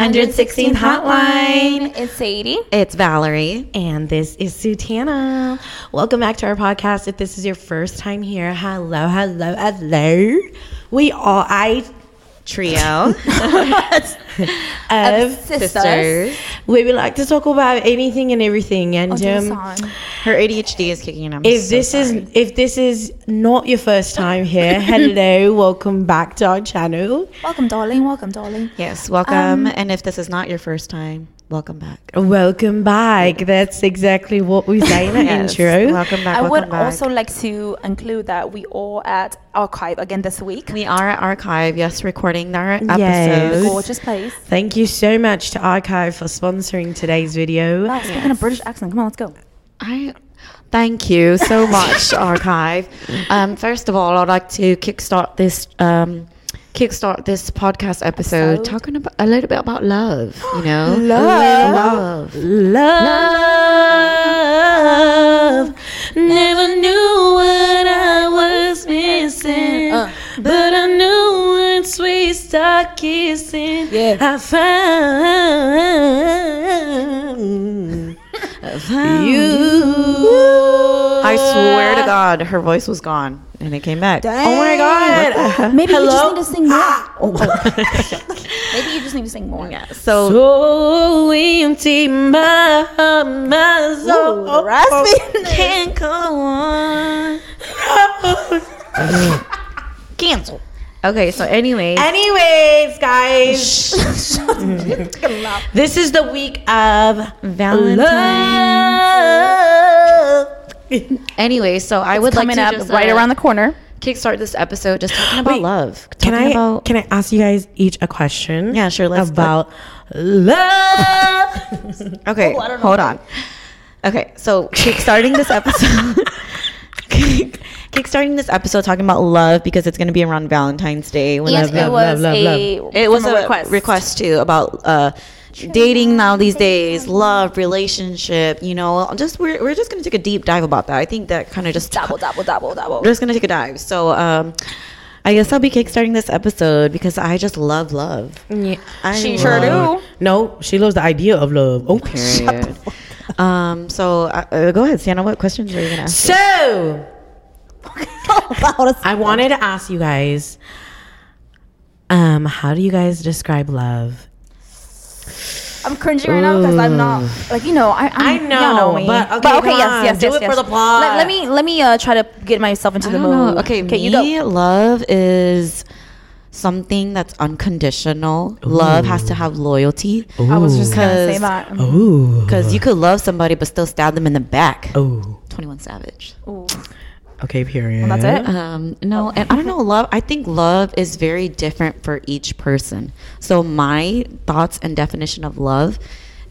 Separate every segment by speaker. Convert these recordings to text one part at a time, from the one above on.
Speaker 1: 116th Hotline.
Speaker 2: It's Sadie.
Speaker 3: It's Valerie.
Speaker 1: And this is Sutana. Welcome back to our podcast. If this is your first time here, hello, hello, hello. We all, I
Speaker 3: Trio.
Speaker 1: of
Speaker 3: Sisters.
Speaker 1: we would like to talk about anything and everything. And
Speaker 2: do a
Speaker 1: um,
Speaker 2: song.
Speaker 3: Her ADHD is kicking in. I'm
Speaker 1: if
Speaker 3: so
Speaker 1: this
Speaker 3: sorry.
Speaker 1: is if this is not your first time here, hello, welcome back to our channel.
Speaker 2: Welcome, darling. Welcome, darling.
Speaker 3: Yes, welcome. and if this is not your first time, welcome back.
Speaker 1: Welcome back. That's exactly what we say in the
Speaker 3: Yes,
Speaker 1: intro.
Speaker 3: Welcome back.
Speaker 2: I
Speaker 3: welcome
Speaker 2: would
Speaker 3: back.
Speaker 2: also like to include that we are at Archive again this week.
Speaker 3: We are at Archive, yes, recording our
Speaker 1: episode.
Speaker 3: Yes.
Speaker 2: Gorgeous place.
Speaker 1: Thank you so much to Archive for sponsoring today's video.
Speaker 2: Wow, speaking of British accent, come on, let's go.
Speaker 3: I thank you so much, Archive. Um, first of all, I'd like to kickstart this um, kickstart this podcast episode,
Speaker 2: Episode.
Speaker 3: talking about a little bit about love. You know,
Speaker 1: Love.
Speaker 3: love.
Speaker 1: Love. Never knew what I was missing.
Speaker 2: Uh.
Speaker 1: But I knew once we start kissing,
Speaker 2: Yeah.
Speaker 1: I found, I found you.
Speaker 3: I swear to God, her voice was gone and it came back.
Speaker 1: Oh my God.
Speaker 2: Maybe
Speaker 1: Hello?
Speaker 2: you just need to sing more. Ah. Oh, oh. Maybe you just need to sing more.
Speaker 3: Yeah. So
Speaker 1: So empty, my heart, my soul
Speaker 2: Ooh, raspy.
Speaker 1: can't go on.
Speaker 3: cancel. Okay. So, anyways,
Speaker 1: Anyways, guys, this is the week of
Speaker 3: Valentine's. Anyway, so I would like to
Speaker 2: up
Speaker 3: just,
Speaker 2: right
Speaker 3: uh,
Speaker 2: around the corner.
Speaker 3: kickstart this episode just talking about
Speaker 1: Wait,
Speaker 3: love.
Speaker 1: Can I
Speaker 3: About,
Speaker 1: can I ask you guys each a question?
Speaker 3: Yeah, sure, let's-
Speaker 1: about love.
Speaker 3: Okay,
Speaker 2: Oh, I don't know.
Speaker 3: hold on. Okay, so kickstarting this episode. kickstarting this episode talking about love because it's going to be around Valentine's Day. When
Speaker 2: Yes,
Speaker 1: love,
Speaker 2: it
Speaker 1: love,
Speaker 2: was
Speaker 1: love,
Speaker 2: a
Speaker 3: it was
Speaker 2: from
Speaker 3: a
Speaker 2: request.
Speaker 3: request. too about uh, dating now these days, love, relationship. You know, just we're we're just going to take a deep dive about that. I think that kind of just
Speaker 2: Double, double, double, double.
Speaker 3: we're just gonna take a dive. So, um, I guess I'll be kickstarting this episode because I just love love.
Speaker 1: Yeah.
Speaker 3: I
Speaker 2: She sure do.
Speaker 1: No, she loves the idea of love. Oh,
Speaker 3: Period. Um. So, uh, uh, go ahead, Sienna. What questions are you gonna ask?
Speaker 1: So, I wanted to ask you guys, um, how do you guys describe love?
Speaker 2: I'm cringing right now because I'm not like you know I I'm,
Speaker 1: I
Speaker 2: y'all
Speaker 1: know,
Speaker 2: me.
Speaker 1: but okay, come on,
Speaker 2: yes yes
Speaker 1: do
Speaker 2: yes
Speaker 1: it
Speaker 2: yes.
Speaker 1: for the plot.
Speaker 2: Let, let me let me uh, try to get myself into
Speaker 3: I
Speaker 2: the
Speaker 3: don't
Speaker 2: mood.
Speaker 3: know. Okay,
Speaker 2: okay,
Speaker 3: me,
Speaker 2: you go.
Speaker 3: love is something that's unconditional. Love has to have loyalty
Speaker 2: I was just gonna say
Speaker 3: Because-
Speaker 2: that.
Speaker 3: Because you could love somebody but still stab them in the back.
Speaker 1: Oh.
Speaker 3: Twenty One Savage.
Speaker 2: Ooh.
Speaker 1: Okay, period.
Speaker 2: That's it.
Speaker 3: Um, no, and I don't know. Love. I think love is very different for each person. So my thoughts and definition of love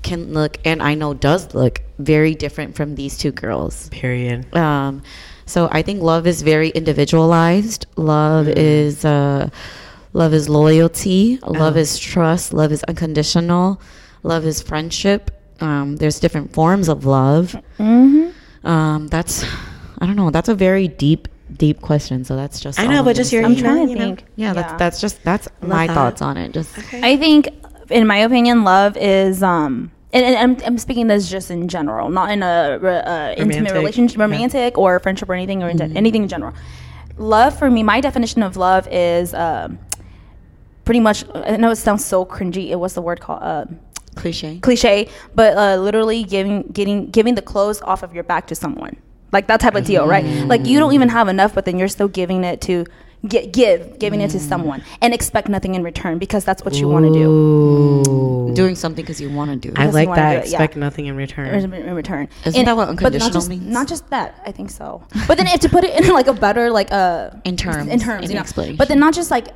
Speaker 3: can look, and I know does look very different from these two girls.
Speaker 1: Period.
Speaker 3: Um, so I think love is very individualized. Love is uh, love is loyalty. Love is trust. Love is unconditional. Love is friendship. Um, there's different forms of love.
Speaker 2: Mm-hmm.
Speaker 3: Um, that's I don't know. That's a very deep, deep question. So that's just
Speaker 1: I know, but just
Speaker 3: gonna
Speaker 1: your
Speaker 2: I'm trying to
Speaker 1: you know?
Speaker 2: think.
Speaker 3: yeah, That's that's just that's my
Speaker 1: that.
Speaker 3: thoughts on it. Just
Speaker 2: I think, in my opinion, love is um. And, and I'm, I'm speaking this just in general, not in a re- uh, intimate
Speaker 1: Romantic.
Speaker 2: relationship, romantic or friendship or anything or in- anything in general. Love for me, my definition of love is um, pretty much. I know it sounds so cringy. It was the word called uh,
Speaker 3: cliche.
Speaker 2: cliche, but uh, literally giving getting giving the clothes off of your back to someone, like that type of deal, right? Like you don't even have enough, but then you're still giving it to get give giving it to someone and expect nothing in return because that's what you want to do
Speaker 3: Doing something because you want to do it.
Speaker 1: I
Speaker 2: Because
Speaker 1: like that.
Speaker 2: do it, yeah.
Speaker 1: Expect nothing in return.
Speaker 2: in in return.
Speaker 3: Isn't that what
Speaker 2: but not
Speaker 3: unconditional
Speaker 2: just,
Speaker 3: means?
Speaker 2: Not just that, I think so. But then if to put it in like a better like uh
Speaker 3: In terms,
Speaker 2: in terms,
Speaker 3: in
Speaker 2: you know.
Speaker 3: explanation.
Speaker 2: But then not just like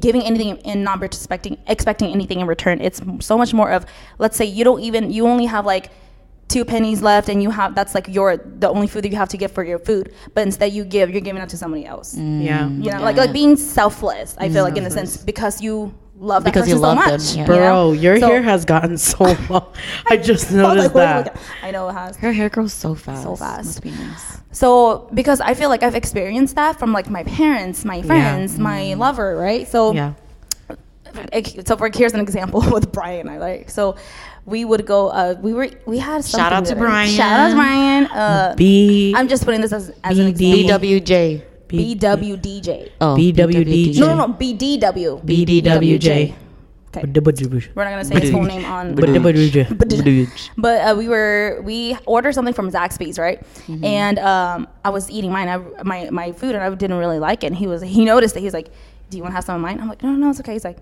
Speaker 2: giving anything and not expecting expecting anything in return. It's so much more of let's say you don't even you only have like two pennies left and you have that's like your the only food that you have to give for your food but instead you give you're giving it to somebody else
Speaker 3: Mm.
Speaker 1: Yeah.
Speaker 2: you know like like being selfless i feel like in a sense because you love that
Speaker 3: Because you
Speaker 2: person so
Speaker 3: love them,
Speaker 2: much
Speaker 3: yeah.
Speaker 2: you
Speaker 1: Bro,
Speaker 2: know?
Speaker 1: your
Speaker 2: So-
Speaker 1: hair has gotten so long. I just
Speaker 2: I was
Speaker 1: noticed
Speaker 2: like,
Speaker 1: that.
Speaker 2: I know it has.
Speaker 3: Her hair grows so fast.
Speaker 2: So fast.
Speaker 3: Must be nice.
Speaker 2: So because I feel like I've experienced that from like my parents, my friends, my lover, right? So
Speaker 1: Yeah.
Speaker 2: so for here's an example with Brian. I like so we would go. Uh, we were we had
Speaker 3: Shout out to
Speaker 2: there.
Speaker 3: Brian.
Speaker 2: Shout out to Brian. Uh,
Speaker 1: B
Speaker 2: I'm just putting this as as an example.
Speaker 3: BWJ.
Speaker 1: B-
Speaker 2: BWDJ.
Speaker 3: Oh,
Speaker 1: BWDJ.
Speaker 2: No, no, no. BDW.
Speaker 1: BDWJ.
Speaker 2: Okay. We're not gonna say his full name on.
Speaker 1: But
Speaker 2: But uh, we were we ordered something from Zaxby's, right?
Speaker 3: Mm-hmm.
Speaker 2: And um, I was eating mine, I, my my food, and I didn't really like it. And he was he noticed it. He was like, "Do you want to have some of mine?" I'm like, "No, no, no, it's okay." He's like,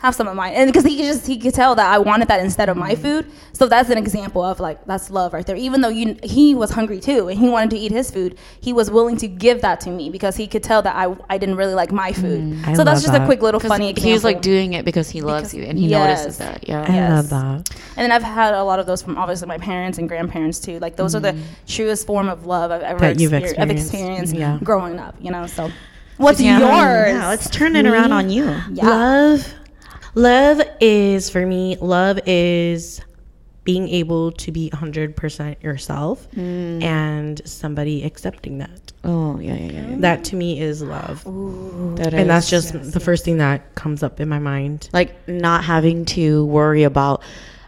Speaker 2: "Have some of mine," and because he could just he could tell that I wanted that instead of my
Speaker 3: Mm-hmm.
Speaker 2: food. So that's an example of like that's love right there. Even though you he was hungry too and he wanted to eat his food, he was willing to give that to me because he could tell that I I didn't really like my food.
Speaker 3: Mm.
Speaker 1: I
Speaker 2: so that's
Speaker 1: love
Speaker 2: just a quick little funny example.
Speaker 3: He's like doing it because he loves
Speaker 2: Because-
Speaker 3: you and he
Speaker 2: yes.
Speaker 3: notices that. Yeah.
Speaker 1: I
Speaker 2: Yes.
Speaker 1: love that.
Speaker 2: And then I've had a lot of those from obviously my parents and grandparents too. Like those are the truest form of love I've ever
Speaker 1: Mm. That you've
Speaker 2: exper- I've
Speaker 1: experienced.
Speaker 2: experienced
Speaker 1: Yeah.
Speaker 2: growing up. You know, so what's
Speaker 3: Yeah.
Speaker 2: yours?
Speaker 3: Yeah, let's turn it around on you.
Speaker 2: Yeah.
Speaker 1: Love, love is for me. Love is being able to be 100% yourself
Speaker 2: Mm.
Speaker 1: and somebody accepting that.
Speaker 3: Oh, yeah, yeah, yeah.
Speaker 1: That to me is love.
Speaker 3: That
Speaker 1: and that's
Speaker 3: is-
Speaker 1: just the first thing that comes up in my mind.
Speaker 3: like not having to worry about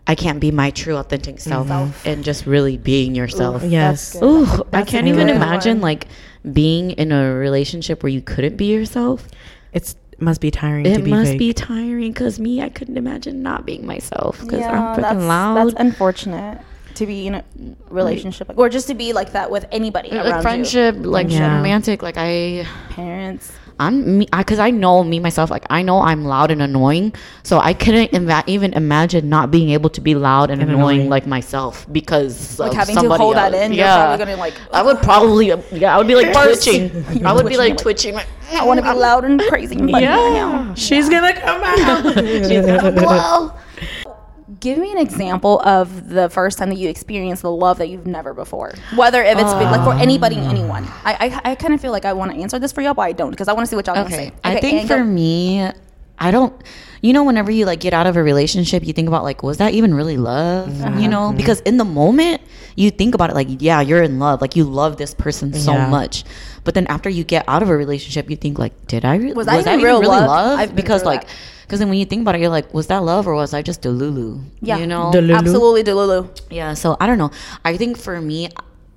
Speaker 3: I can't be my true authentic self and just really being yourself.
Speaker 1: Yes.
Speaker 2: good.
Speaker 3: Ooh, I can't even imagine
Speaker 2: one.
Speaker 3: like being in a relationship where you couldn't be yourself.
Speaker 1: It's must be tiring to
Speaker 3: It
Speaker 1: be
Speaker 3: must
Speaker 1: fake.
Speaker 3: be tiring because me, I couldn't imagine not being myself because
Speaker 2: Yeah,
Speaker 3: I'm freaking
Speaker 2: that's,
Speaker 3: loud.
Speaker 2: that's unfortunate to be in a relationship or just to be like that with anybody
Speaker 3: like
Speaker 2: around
Speaker 3: friendship, like
Speaker 1: Yeah.
Speaker 3: romantic. Like I.
Speaker 2: Parents.
Speaker 3: I'm me because I, know me myself. Like I know I'm loud and annoying, so I couldn't ima- even imagine not being able to be loud and,
Speaker 1: And
Speaker 3: annoying,
Speaker 1: annoying.
Speaker 3: like myself because
Speaker 2: Like
Speaker 3: of
Speaker 2: having to
Speaker 3: somebody
Speaker 2: hold that
Speaker 3: else.
Speaker 2: in, you're
Speaker 3: Yeah,
Speaker 2: probably gonna, like,
Speaker 3: I would probably yeah, I would be like twitching. I would be
Speaker 2: twitching,
Speaker 3: like
Speaker 2: like,
Speaker 3: twitching. Like,
Speaker 2: I want to be loud and crazy. But
Speaker 3: Yeah.
Speaker 1: She's gonna come out.
Speaker 3: She's gonna blow.
Speaker 2: Give me an example of the first time that you experienced the love that you've never before. Whether if it's been like for anybody, anyone. I I, I kind of feel like I want to answer this for y'all, but I don't because I want to see what y'all gonna
Speaker 3: Okay.
Speaker 2: say.
Speaker 3: I think for me, I don't. You know, whenever you like get out of a relationship, you think about like, was that even really love? Mm-hmm. You know, mm-hmm. because in the moment you think about it like, yeah, you're in love, like you love this person so
Speaker 1: Yeah.
Speaker 3: much. But then after you get out of a relationship, you think like, did I re-
Speaker 2: Was that even real love? I've
Speaker 3: Because like, because then when you think about it, you're like, was that love or was I just delulu?
Speaker 2: yeah,
Speaker 3: you know,
Speaker 1: Delulu.
Speaker 2: absolutely delulu.
Speaker 3: yeah, so I don't know. I think for me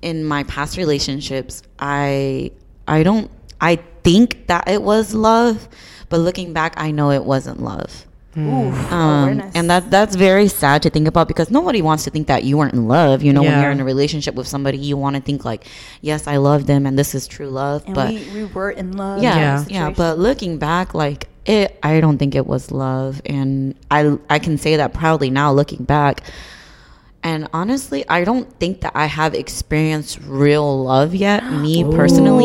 Speaker 3: in my past relationships, I I don't I think that it was love, but looking back I know it wasn't love.
Speaker 2: Oof,
Speaker 3: Um, and that that's very sad to think about because nobody wants to think that you weren't in love. You know, when you're in a relationship with somebody, you want to think like, yes, I love them and this is true love.
Speaker 2: and
Speaker 3: but
Speaker 2: we, we were in love.
Speaker 3: yeah,
Speaker 2: in
Speaker 3: yeah. But looking back, like it, I don't think it was love, and I I can say that proudly now, looking back. And honestly, I don't think that I have experienced real love yet, me personally.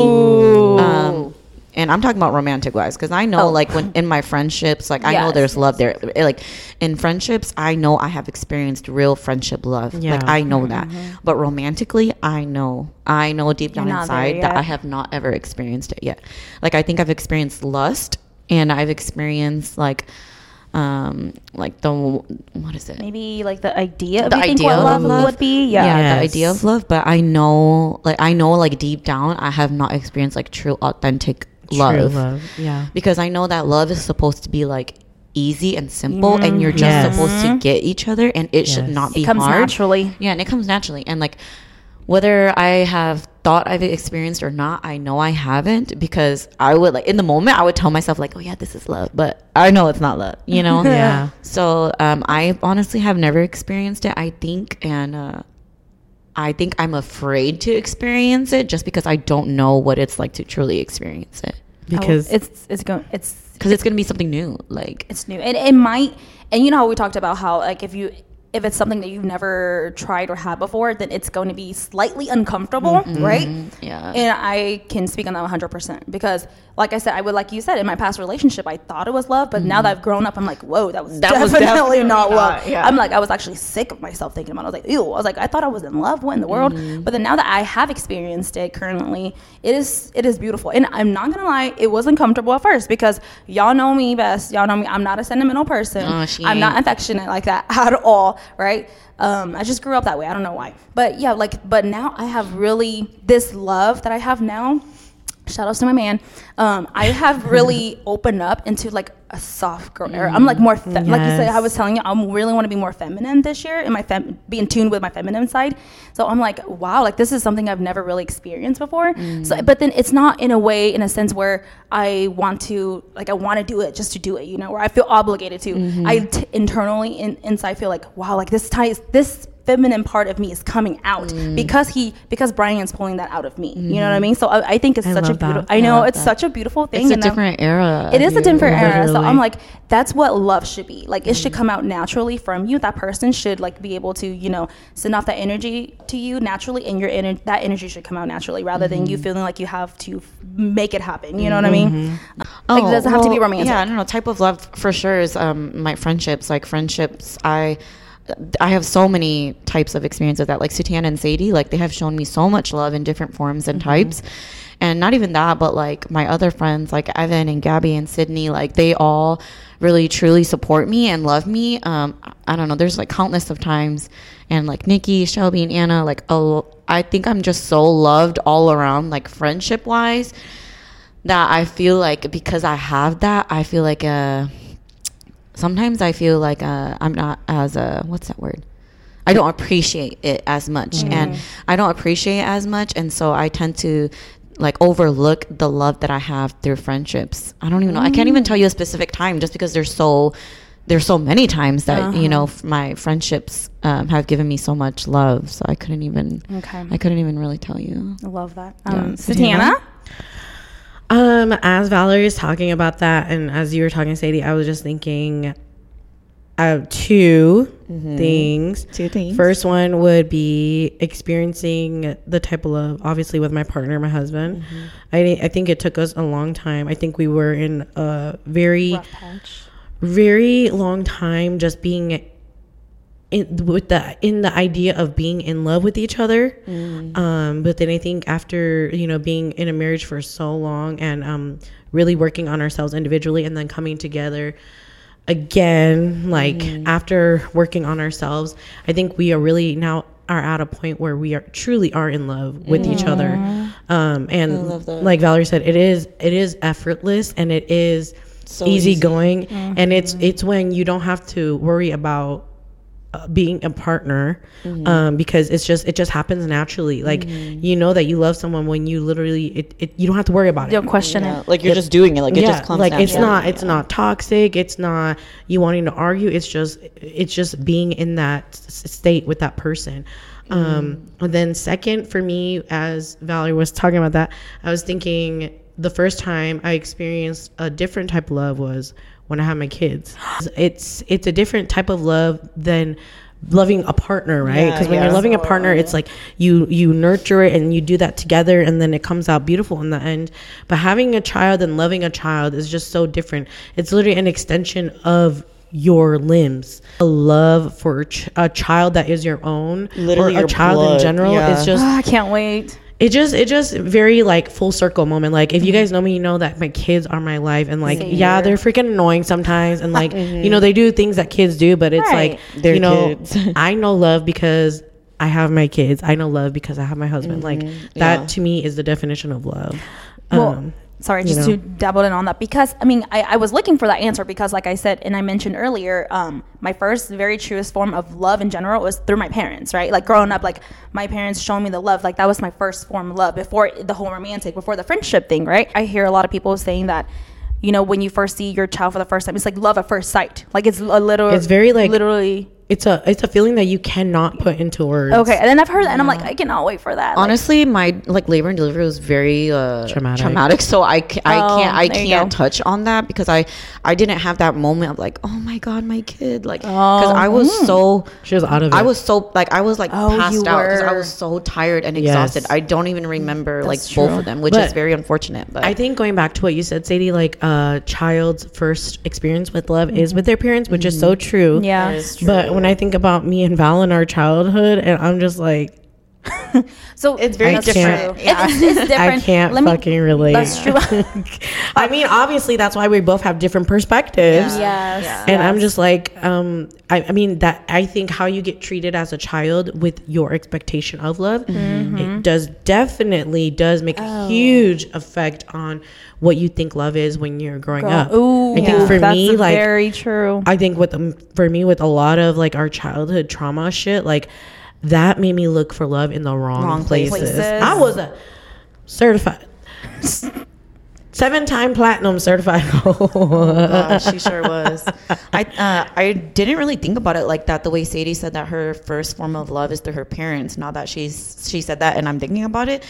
Speaker 3: Um, and I'm talking about romantic wise because I know,
Speaker 2: Oh.
Speaker 3: like, when in my friendships, like, I know there's love there. Eh, Like, in friendships, I know I have experienced real friendship love. Like, I know that. But romantically, I know. I know deep down inside that. I have not ever experienced it yet. Like, I think I've experienced lust and I've experienced, like, um, like the, what is it?
Speaker 2: maybe like the idea of
Speaker 3: The idea
Speaker 2: love,
Speaker 3: love?
Speaker 2: would be. Yeah.
Speaker 3: yeah, the idea of love but i know like i know like deep down i have not experienced like true authentic love,
Speaker 1: love. Yeah.
Speaker 3: because i know that love is supposed to be like easy and simple and you're just
Speaker 1: Yes.
Speaker 3: supposed to get each other and it should not be
Speaker 2: It comes
Speaker 3: hard
Speaker 2: naturally.
Speaker 3: yeah and it comes naturally and like whether i have thought i've experienced or not i know i haven't because i would like in the moment i would tell myself like oh yeah this is love but i know it's not love you know
Speaker 1: Yeah.
Speaker 3: so um, I honestly have never experienced it. I think, and uh, I think I'm afraid to experience it just because I don't know what it's like to truly experience it.
Speaker 1: Oh, because
Speaker 2: Oh, it's it's going it's
Speaker 3: Because it's gonna be something new. Like
Speaker 2: it's new and it might and you know how we talked about how like if you if it's something that you've never tried or had before then it's going to be slightly uncomfortable mm-hmm. Mm-hmm. right?
Speaker 3: Yeah.
Speaker 2: and i can speak on that 100% because like i said i would like you said in my past relationship i thought it was love but now that mm-hmm. i've grown up i'm like whoa that was
Speaker 3: That was
Speaker 2: definitely,
Speaker 3: definitely
Speaker 2: not love.
Speaker 3: Yeah.
Speaker 2: i'm like i was actually sick of myself thinking about it. I was like ew i was like i thought i was in love what in the world? But then now that i have experienced it currently it is it is beautiful. And i'm not gonna lie it was uncomfortable at first because y'all know me best. Y'all know me i'm not a sentimental person.
Speaker 3: Oh, she
Speaker 2: i'm not affectionate like that at all right? Um, i just grew up that way. I don't know why. But yeah like but now i have really this love that i have now shout outs to my man. Um, I have really opened up into like a soft girl era. I'm like mm, more fe- like you said. I was telling you, I really want to be more feminine this year and my fem- be in tune with my feminine side. So I'm like, wow, like this is something I've never really experienced before. Mm. So, but then it's not in a way, in a sense where I want to like I want to do it just to do it, you know, where I feel obligated to. Mm-hmm. I t- internally in, inside feel like, wow, like this ties this feminine part of me is coming out mm. because he because Brian's pulling that out of me. You know what I mm. mean? So I, I think it's
Speaker 1: I
Speaker 2: such a beautiful. I
Speaker 1: I
Speaker 2: know
Speaker 3: love
Speaker 2: it's
Speaker 3: that.
Speaker 2: such a beautiful thing.
Speaker 3: It's a
Speaker 2: and I'm-
Speaker 3: different era.
Speaker 2: it is a different
Speaker 3: you.
Speaker 2: era. So I'm like, that's what love should be. Like it should mm. come out naturally from you. That person should like be able to, you know, send off that energy to you naturally, and your ener- that energy should come out naturally, rather than you mm-hmm. feeling like you have to f- make it happen. You know what I mean? Mm-hmm. Like it doesn't have to be
Speaker 3: oh,
Speaker 2: romantic.
Speaker 3: Yeah, I don't know. Type of love for sure is um, my friendships. Like friendships, I I have so many types of experience with that. Like Sutiana and Sadie, like they have shown me so much love in different forms and types. And not even that, but like my other friends, like Evan and Gabby and Sydney, like they all really truly support me and love me. Um, I don't know. There's like countless of times, and like Nikki, Shelby, and Anna, like oh, I think I'm just so loved all around, like friendship wise that I feel like because I have that, I feel like uh sometimes I feel like uh I'm not as a what's that word? I don't appreciate it as much and I don't appreciate it as much and so I tend to like overlook the love that I have through friendships. I don't even know. I can't even tell you a specific time just because there's so there's so many times that you know f- my friendships um, have given me so much love so I couldn't even
Speaker 2: Okay.
Speaker 3: I couldn't even really tell you.
Speaker 2: I love that.
Speaker 3: Yeah.
Speaker 2: Um, Satiana?
Speaker 1: Um, as Valerie is talking about that, and as you were talking, Sadie, I was just thinking of 2 things.
Speaker 3: Mm-hmm. Two things.
Speaker 1: First one would be experiencing the type of love, obviously, with my partner, my husband.
Speaker 3: Mm-hmm.
Speaker 1: I I think it took us a long time. I think we were in a very very long time just being in with the in the idea of being in love with each other. Um but then i think after you know being in a marriage for so long and um really working on ourselves individually and then coming together again like after working on ourselves i think we are really now are at a point where we are truly are in love with each other. Um and like valerie said it is it is effortless and it is
Speaker 3: So
Speaker 1: easy, going. And it's it's when you don't have to worry about being a partner um, because it's just it just happens naturally. Like you know that you love someone when you literally it, it you don't have to worry about it.
Speaker 2: Don't question
Speaker 3: Yeah,
Speaker 2: it.
Speaker 3: like you're just doing it. Like it just comes.
Speaker 1: like it's not it's not toxic. It's not you wanting to argue. It's just it's just being in that state with that person. Um and then second for me as valerie was talking about that i was thinking the first time i experienced a different type of love was when i have my kids it's it's a different type of love than loving a partner right
Speaker 3: Yeah,
Speaker 1: because when
Speaker 3: yeah.
Speaker 1: you're loving a partner it's like you you nurture it and you do that together and then it comes out beautiful in the end but having a child and loving a child is just so different it's literally an extension of your limbs a love for ch- a child that is your own
Speaker 3: Literally
Speaker 1: or a
Speaker 3: your
Speaker 1: child in general
Speaker 3: yeah.
Speaker 1: is just
Speaker 2: Ah, I can't wait.
Speaker 1: It just it just very like full circle moment. Like if you mm-hmm. guys know me you know that my kids are my life and like
Speaker 2: Same
Speaker 1: yeah
Speaker 2: here.
Speaker 1: they're freaking annoying sometimes and like you know mm-hmm. they do things that kids do but it's
Speaker 2: Right.
Speaker 1: like
Speaker 3: They're
Speaker 1: you know i know love because i have my kids. I know love because i have my husband. Like mm-hmm. that
Speaker 3: Yeah.
Speaker 1: to me is the definition of love.
Speaker 2: Well,
Speaker 1: um
Speaker 2: sorry,
Speaker 1: you
Speaker 2: just
Speaker 1: know.
Speaker 2: to dabble in on that because I mean I, I was looking for that answer because like I said and I mentioned earlier, um, my first very truest form of love in general was through my parents, right? Like growing up, like my parents showing me the love, like that was my first form of love before the whole romantic, before the friendship thing, right? I hear a lot of people saying that. You know, when you first see your child for the first time, it's like love at first sight. Like it's a little.
Speaker 1: It's very, like-
Speaker 2: literally.
Speaker 1: It's a it's a feeling that you cannot put into words
Speaker 2: Okay, and then I've heard that, and I'm like, I cannot wait for that. Like,
Speaker 3: Honestly, my like labor and delivery was very uh,
Speaker 1: Traumatic.
Speaker 3: traumatic. So I, I
Speaker 2: Oh,
Speaker 3: can't I can't touch on that because I I didn't have that moment of like oh my god my kid like because I was oh. so
Speaker 1: she was out of it
Speaker 3: I was so like I was like
Speaker 2: Oh,
Speaker 3: passed out because I was so tired and
Speaker 1: Yes.
Speaker 3: exhausted. I don't even remember like
Speaker 2: That's
Speaker 3: both of them, which
Speaker 1: But
Speaker 3: is very unfortunate. But
Speaker 1: I think going back to what you said, Sadie, like a child's first experience with love is mm-hmm. with their parents, which is so mm-hmm. true.
Speaker 2: yeah.
Speaker 3: That is true.
Speaker 1: But when I think about me and Val in our childhood, and I'm just like,
Speaker 2: so
Speaker 3: It's very
Speaker 2: that's
Speaker 1: different.
Speaker 2: true.
Speaker 3: Yeah.
Speaker 2: It's, it's different.
Speaker 1: I can't
Speaker 2: Let me-
Speaker 1: fucking relate.
Speaker 2: That's true.
Speaker 1: I mean, obviously, that's why we both have different perspectives.
Speaker 2: yes.
Speaker 3: Yeah.
Speaker 1: And I'm just like, um, I, I mean that I think how you get treated as a child with your expectation of love,
Speaker 2: Mm-hmm.
Speaker 1: it does definitely does make
Speaker 2: Oh.
Speaker 1: a huge effect on what you think love is when you're growing up.
Speaker 2: Ooh,
Speaker 1: I think for
Speaker 2: that's
Speaker 1: me, like
Speaker 2: very true.
Speaker 1: I think with um, for me with a lot of like our childhood trauma shit, like that made me look for love in the wrong,
Speaker 3: Wrong
Speaker 1: places.
Speaker 3: places.
Speaker 1: I was a certified seven time platinum certified.
Speaker 3: Gosh, she sure was. I uh, I didn't really think about it like that. The way Sadie said that her first form of love is through her parents. Now that she's she said that, and I'm thinking about it,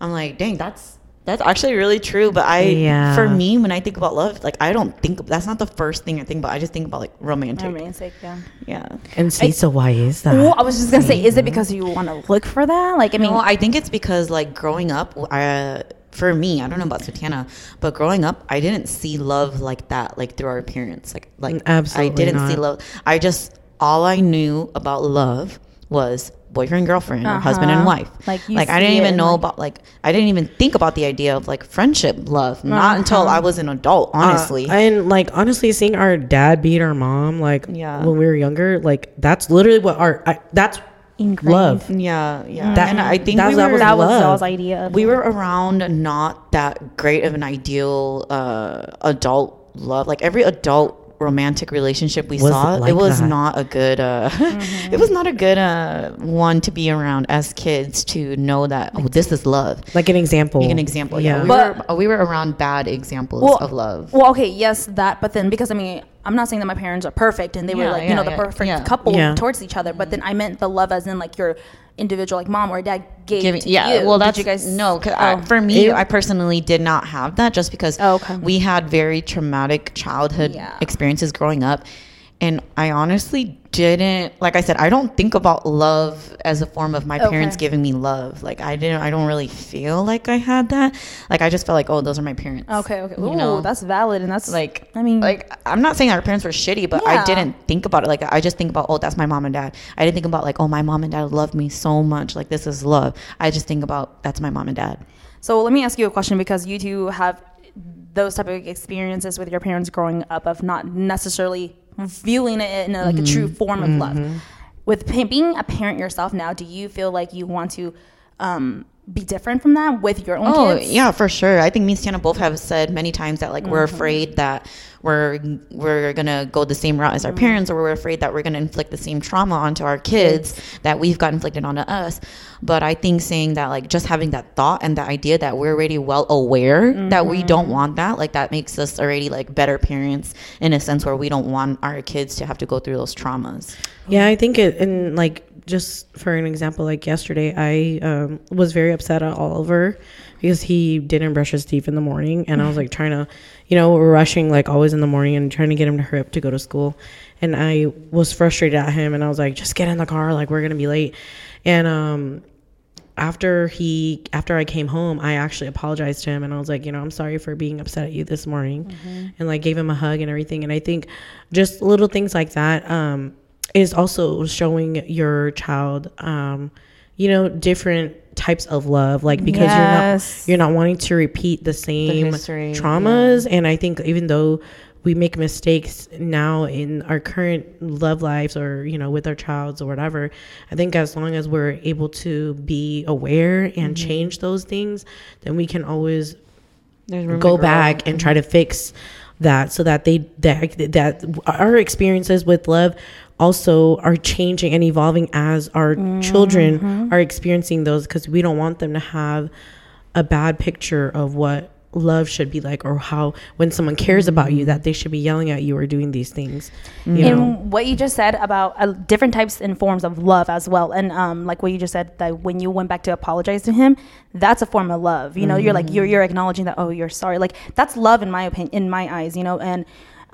Speaker 3: I'm like, dang, that's that's actually really true. But I,
Speaker 1: Yeah.
Speaker 3: for me, when I think about love, like I don't think that's not the first thing I think about. I just think about like romantic.
Speaker 2: Romantic, yeah.
Speaker 3: Yeah.
Speaker 1: and see, so why is that?
Speaker 2: Well, I was just gonna say, is it because you want to look for that? Like, I mean,
Speaker 3: No, I think it's because like growing up, uh, for me, I don't know about Satiana, but growing up, I didn't see love like that, like through our parents. Like, like
Speaker 1: Absolutely
Speaker 3: I didn't see love. I just all I knew about love was boyfriend, girlfriend, or husband and
Speaker 2: Uh-huh.
Speaker 3: wife.
Speaker 2: Like, you
Speaker 3: like I didn't even know
Speaker 2: like-
Speaker 3: about like I didn't even think about the idea of like friendship, love. Not until
Speaker 2: Uh-huh.
Speaker 3: I was an adult, honestly.
Speaker 1: Uh, and like honestly, seeing our dad beat our mom, like
Speaker 3: Yeah.
Speaker 1: when we were younger, like that's literally what our I, that's
Speaker 2: Ingrained.
Speaker 1: love.
Speaker 3: yeah, yeah.
Speaker 1: That-
Speaker 3: and I think
Speaker 1: that-
Speaker 3: we
Speaker 1: that
Speaker 3: were,
Speaker 1: was
Speaker 2: that was
Speaker 1: love.
Speaker 2: Zal's idea.
Speaker 3: We were around not that great of an ideal uh, adult love. Like every adult romantic relationship we
Speaker 1: Was
Speaker 3: saw,
Speaker 1: like
Speaker 3: it was
Speaker 1: that.
Speaker 3: not a good. Uh, it was not a good uh, one to be around as kids to know that oh, this is love.
Speaker 1: Like an example.
Speaker 3: Like an example, yeah.
Speaker 1: Yeah.
Speaker 3: We,
Speaker 2: But-
Speaker 3: were, we were around bad examples
Speaker 2: Well,
Speaker 3: of love.
Speaker 2: Well, okay, yes, that, but then because I mean, I'm not saying that my parents are perfect and they were
Speaker 3: Yeah,
Speaker 2: like, you know, the
Speaker 3: yeah,
Speaker 2: perfect
Speaker 3: yeah.
Speaker 2: couple
Speaker 1: Yeah.
Speaker 2: towards each other, but then I meant the love as in like your individual, like mom or dad gave
Speaker 3: Giving,
Speaker 2: to
Speaker 3: yeah,
Speaker 2: you.
Speaker 3: well,
Speaker 2: Did
Speaker 3: that's
Speaker 2: you guys
Speaker 3: no. 'cause
Speaker 2: oh.
Speaker 3: I, for me,
Speaker 1: It-
Speaker 3: I personally did not have that just because
Speaker 2: Oh, okay.
Speaker 3: we had very traumatic childhood
Speaker 2: Yeah.
Speaker 3: experiences growing up, and I honestly didn't. Like I said, I don't think about love as a form of my
Speaker 2: Okay.
Speaker 3: parents giving me love. Like I didn't. I don't really feel like I had that. Like I just felt like, oh, those are my parents.
Speaker 2: Okay, okay.
Speaker 3: You know?
Speaker 2: that's valid, and that's
Speaker 3: like
Speaker 2: I mean,
Speaker 3: like i'm not saying our parents were shitty but
Speaker 2: Yeah.
Speaker 3: i didn't think about it like i just think about oh that's my mom and dad i didn't think about like oh my mom and dad love me so much like this is love i just think about that's my mom and dad
Speaker 2: So let me ask you a question because you two have those type of experiences with your parents growing up of not necessarily viewing it in a, like a true
Speaker 3: Mm-hmm.
Speaker 2: form of love. With pa- being a parent yourself now, do you feel like you want to um, be different from that with your own
Speaker 3: Oh
Speaker 2: kids?
Speaker 3: yeah, for sure. I think me and Sienna both have said many times that like we're afraid that we're we're gonna go the same route as our parents, or we're afraid that we're gonna inflict the same trauma onto our kids that we've got inflicted onto us. But I think saying that like just having that thought and the idea that we're already well aware that we don't want that, like that makes us already like better parents in a sense where we don't want our kids to have to go through those traumas.
Speaker 1: Yeah, I think it, and like just for an example, like yesterday, I um, was very upset at Oliver because he didn't brush his teeth in the morning, and I was like trying to, you know, we're rushing like always in the morning and trying to get him to hurry up to go to school, and I was frustrated at him, and I was like, just get in the car, like we're gonna be late, and um, after he after I came home, I actually apologized to him and I was like, you know, I'm sorry for being upset at you this morning, and like gave him a hug and everything. And I think just little things like that um, is also showing your child, um, you know, different types of love, like because
Speaker 2: Yes.
Speaker 1: you're not you're not wanting to repeat the same
Speaker 3: history,
Speaker 1: traumas. And I think even though we make mistakes now in our current love lives or you know with our childs or whatever i think as long as we're able to be aware and change those things then we can always go back and try to fix that so that they that that our experiences with love also are changing and evolving as our children are experiencing those because we don't want them to have a bad picture of what love should be like or how when someone cares about you that they should be yelling at you or doing these things you know?
Speaker 2: and what you just said about uh, different types and forms of love as well and um, like what you just said that when you went back to apologize to him that's a form of love you know? You're like you're, you're acknowledging that oh you're sorry like that's love in my opinion in my eyes you know? And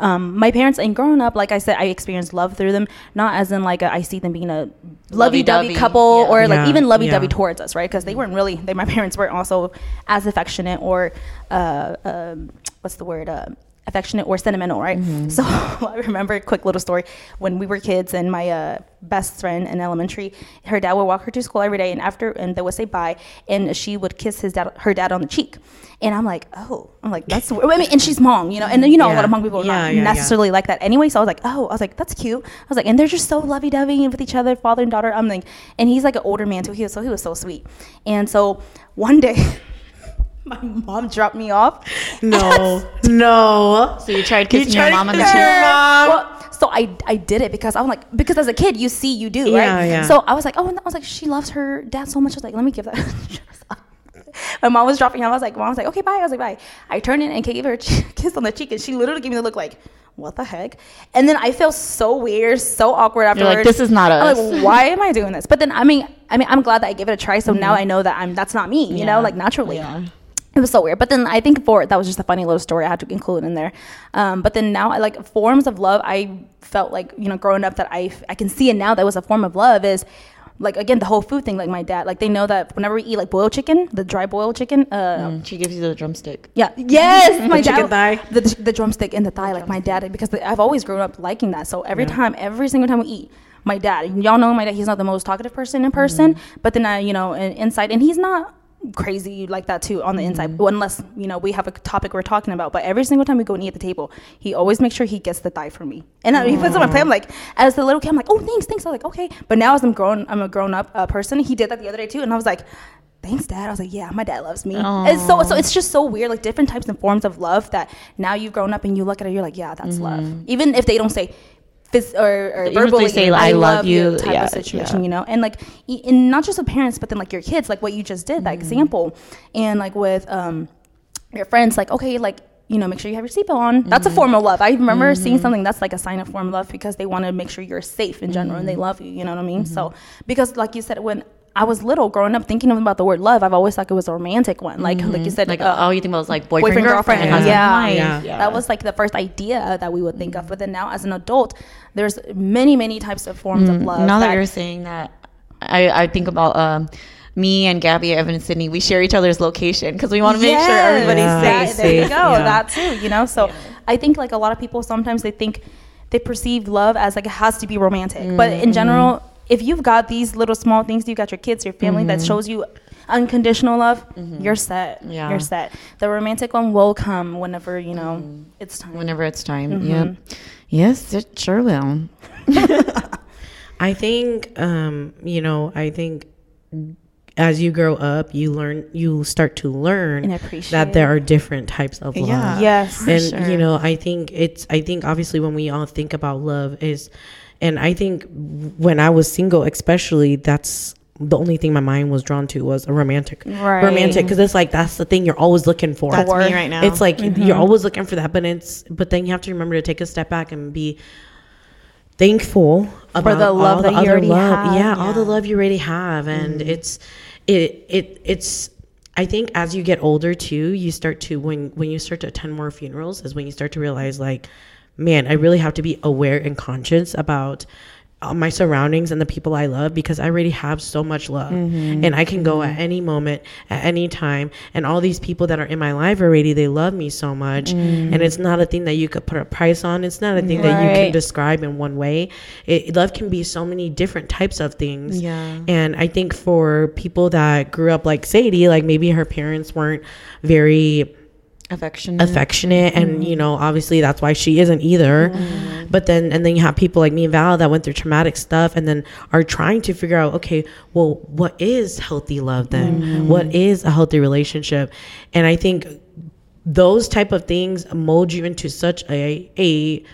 Speaker 2: um, my parents and growing up like i said i experienced love through them not as in like a, i see them being a lovey-dovey
Speaker 3: Lovey-dovey,
Speaker 2: couple
Speaker 3: yeah.
Speaker 2: or like
Speaker 1: Yeah,
Speaker 2: even lovey-dovey
Speaker 1: yeah.
Speaker 2: towards us right because they weren't really they my parents weren't also as affectionate or uh, um, what's the word uh, affectionate or sentimental right
Speaker 3: Mm-hmm.
Speaker 2: so i remember a quick little story when we were kids and my uh, best friend in elementary. Her dad would walk her to school every day, and after and they would say bye, and she would kiss his dad, her dad on the cheek. And I'm like, oh, I'm like that's. I mean, and she's Hmong, you know, and you know a lot of Hmong people are
Speaker 1: Yeah,
Speaker 2: not
Speaker 1: yeah, yeah.
Speaker 2: necessarily like that anyway. So I was like, oh, I was like, that's cute. I was like, and they're just so lovey dovey with each other, father and daughter. I'm like, and he's like an older man too. He was so he was so sweet. And so one day, my mom dropped me off.
Speaker 1: No, no.
Speaker 3: So you tried
Speaker 1: You
Speaker 3: kissing your mom on the
Speaker 1: kissing
Speaker 3: cheek?
Speaker 1: mom.
Speaker 2: Well, so I I did it because I'm like because as a kid you see you do
Speaker 1: Yeah,
Speaker 2: right.
Speaker 1: yeah.
Speaker 2: So I was like oh and I was like she loves her dad so much. I was like let me give that. My mom was dropping off. I was like, mom was like, okay, bye. I was like, bye. I turned in and gave her a kiss on the cheek, and she literally gave me the look like, what the heck? And then I felt so weird, so awkward afterwards.
Speaker 3: You're
Speaker 2: afterwards.
Speaker 3: like, this is not
Speaker 2: I'm
Speaker 3: us.
Speaker 2: like, why am I doing this? But then I mean, I mean, I'm glad that I gave it a try. So mm-hmm. now I know that I'm that's not me. You
Speaker 3: Yeah.
Speaker 2: know, like naturally.
Speaker 3: Yeah.
Speaker 2: It was so weird. But then I think for that was just a funny little story I had to include in there. Um, but then now I like forms of love. I felt like you know growing up that I I can see it now that was a form of love is like again the whole food thing. Like my dad, like they know that whenever we eat like boiled chicken, the dry boiled chicken. Uh,
Speaker 3: Mm, She gives you the drumstick.
Speaker 2: yeah. Yes, my dad.
Speaker 1: thigh?
Speaker 2: The, the drumstick and the thigh, like my dad, because I've always grown up liking that. So every time, every single time we eat, my dad, y'all know my dad. He's not the most talkative person in person, but then I, you know, in, inside, and he's not crazy you like that too on the inside. Unless you know we have a topic we're talking about but every single time we go and eat at the table he always makes sure he gets the thigh for me. And I, he puts it on my plate. I'm like as the little kid i'm like oh thanks thanks. I'm like okay. But now as i'm grown i'm a grown-up uh, person he did that the other day too and i was like thanks dad. I was like yeah my dad loves me. And so so it's just so weird like different types and forms of love that now you've grown up and you look at it you're like yeah that's love. Even if they don't say phys- or, or verbally
Speaker 3: say, "I love you,"
Speaker 2: type
Speaker 3: yeah,
Speaker 2: of situation
Speaker 3: yeah.
Speaker 2: you know and like and not just with parents but then like your kids like what you just did that
Speaker 3: Mm-hmm.
Speaker 2: example and like with um your friends like okay like you know make sure you have your seatbelt on that's
Speaker 3: Mm-hmm.
Speaker 2: a form of love i remember seeing something that's like a sign of form of love because they want to make sure you're safe in general and
Speaker 3: Mm-hmm.
Speaker 2: they love you you know what i mean so because like you said when I was little, growing up, thinking about the word love. I've always thought it was a romantic one, like like you said,
Speaker 3: Like
Speaker 2: uh,
Speaker 3: all you think about is like boyfriend,
Speaker 2: boyfriend,
Speaker 3: girlfriend,
Speaker 2: girlfriend.
Speaker 3: husband,
Speaker 2: Yeah.
Speaker 3: wife.
Speaker 1: Yeah.
Speaker 2: That was like the first idea that we would think of. But then now, as an adult, there's many, many types of forms of love.
Speaker 3: Mm, now that,
Speaker 2: that-
Speaker 3: you're saying that, I, I think about um, me and Gabby, Evan, and Sydney. We share each other's location because we want to make sure everybody's
Speaker 1: Yeah.
Speaker 2: that-
Speaker 3: safe.
Speaker 2: There you go.
Speaker 1: yeah.
Speaker 2: That too, you know. So I think like a lot of people sometimes they think they perceive love as like it has to be romantic, but
Speaker 3: Mm-hmm.
Speaker 2: in general, if you've got these little small things, you've got your kids, your family that shows you unconditional love, you're set.
Speaker 3: Mm-hmm. Yeah.
Speaker 2: You're set. The romantic one will come whenever you know it's time.
Speaker 3: Whenever it's time.
Speaker 2: Mm-hmm.
Speaker 3: Yep. Yes, it sure will.
Speaker 1: I think, um, you know, I think as you grow up, you learn, you start to learn
Speaker 2: And appreciate
Speaker 1: that there are different types of love.
Speaker 3: Yeah.
Speaker 2: Yes.
Speaker 1: and
Speaker 3: sure.
Speaker 1: you know i think it's i think obviously when we all think about love is and i think when i was single especially that's the only thing my mind was drawn to was a romantic
Speaker 2: Right.
Speaker 1: romantic because it's like that's the thing you're always looking for
Speaker 3: That's me right now.
Speaker 1: it's like
Speaker 2: Mm-hmm.
Speaker 1: you're always looking for that but it's but then you have to remember to take a step back and be thankful about
Speaker 2: the love that
Speaker 1: the
Speaker 2: you
Speaker 1: other
Speaker 2: already
Speaker 1: love
Speaker 2: have.
Speaker 1: yeah, all the love you already have and it's it it it's I think as you get older too, you start to when when you start to attend more funerals is when you start to realize like, man, I really have to be aware and conscious about uh, my surroundings and the people I love because I already have so much love. Mm-hmm. And I can go at mm-hmm. any moment at any time. And all these people that are in my life already they love me so much. Mm-hmm. And it's not a thing that you could put a price on. It's not a thing that you can describe in one way. It, love can be so many different types of things.
Speaker 3: Yeah.
Speaker 1: and I think for people that grew up like Sadie, like maybe her parents weren't very
Speaker 3: Affectionate.
Speaker 1: affectionate, and you know, mm-hmm. obviously that's why she isn't either. Mm-hmm. But then, and then you have people like me and Val that went through traumatic stuff, and then are trying to figure out, okay, well, what is healthy love then? Mm-hmm. What is a healthy relationship? And I think those type of things mold you into such a a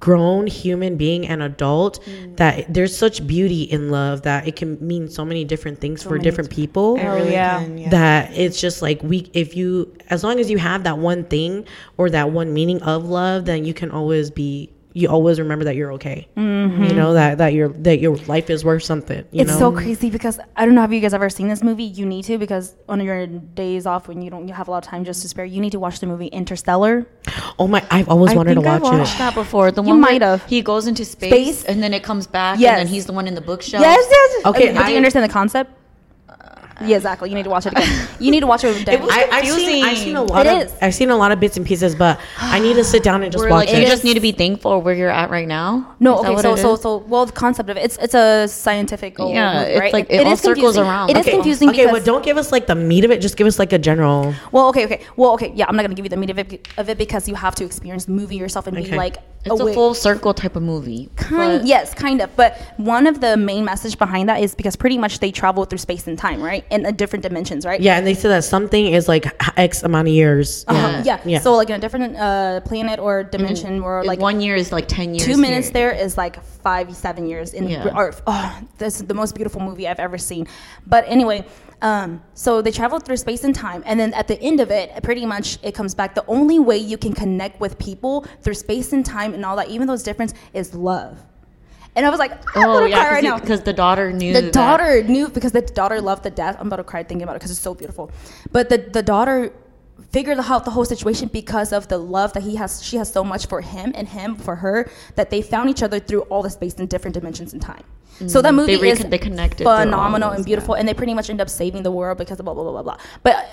Speaker 1: grown human being and adult mm. that there's such beauty in love that it can mean so many different things for different people
Speaker 3: It really
Speaker 2: yeah.
Speaker 3: can, yeah.
Speaker 1: that it's just like we if you as long as you have that one thing or that one meaning of love then you can always be you always remember that you're okay you mm-hmm. know that that your that your life is worth something you
Speaker 2: it's
Speaker 1: know
Speaker 2: so crazy because I don't know have you guys ever seen this movie? You need to because on your days off when you don't you have a lot of time just to spare, you need to watch the movie Interstellar.
Speaker 1: oh my i've always
Speaker 3: I
Speaker 1: wanted to
Speaker 3: think I
Speaker 1: watch
Speaker 3: watched
Speaker 1: it
Speaker 3: that before. The
Speaker 2: You
Speaker 3: one where
Speaker 2: might have.
Speaker 3: He goes into space,
Speaker 2: Space?
Speaker 3: and then it comes back,
Speaker 2: Yes.
Speaker 3: and then he's the one in the bookshelf.
Speaker 2: yes.
Speaker 1: Okay,
Speaker 2: Okay, do
Speaker 1: I-
Speaker 2: you understand the concept? Yeah, exactly. You need to watch it again. you need to watch it with Danny.
Speaker 1: I, I've seen I've seen a lot
Speaker 2: It
Speaker 1: of
Speaker 2: is.
Speaker 1: I've seen a lot of bits and pieces, but I need to sit down and just
Speaker 3: We're
Speaker 1: watch
Speaker 3: like, you just need to be thankful where you're at right now.
Speaker 2: No,
Speaker 3: Is
Speaker 2: okay, so so so well, the concept of it, it's it's a scientific goal,
Speaker 3: Yeah,
Speaker 2: movie,
Speaker 3: it's
Speaker 2: right?
Speaker 3: like it all
Speaker 2: is
Speaker 3: circles
Speaker 2: confusing.
Speaker 3: around.
Speaker 2: It is
Speaker 3: Okay.
Speaker 2: confusing
Speaker 1: okay,
Speaker 2: because
Speaker 1: but don't give us like the meat of it. Just give us like a general.
Speaker 2: well, okay, okay, well, okay, yeah, I'm not gonna give you the meat of it, of it because you have to experience the movie yourself and be like
Speaker 3: it's a full circle type of movie.
Speaker 2: Kind, yes, kind of. But one of the main message behind that is because pretty much they travel through space and time, right, in a different dimensions, right?
Speaker 1: Yeah, and they said that something is like X amount of years.
Speaker 2: Uh-huh, yeah.
Speaker 1: Yeah.
Speaker 2: So like in a different uh, planet or dimension, where
Speaker 3: Like
Speaker 2: like
Speaker 3: one year is like ten years.
Speaker 2: two minutes
Speaker 3: here.
Speaker 2: there is like five seven years in
Speaker 3: Yeah.
Speaker 2: Earth. Oh, this is the most beautiful movie I've ever seen. But anyway, um, so they travel through space and time, and then at the end of it, pretty much it comes back. The only way you can connect with people through space and time and all that, even though it's different, is love. And I was like, I'm
Speaker 3: Oh
Speaker 2: gonna
Speaker 3: yeah,
Speaker 2: cry right now.
Speaker 3: because the daughter knew
Speaker 2: The
Speaker 3: that-
Speaker 2: daughter knew because the daughter loved the death. I'm about to cry thinking about it because it's so beautiful. But the the daughter figured out the whole situation because of the love that he has. She has so much for him and him for her that they found each other through all the space in different dimensions and time. So that mm, movie
Speaker 3: They
Speaker 2: is
Speaker 3: they connected
Speaker 2: phenomenal and beautiful, and they pretty much end up saving the world because of blah blah blah blah blah. But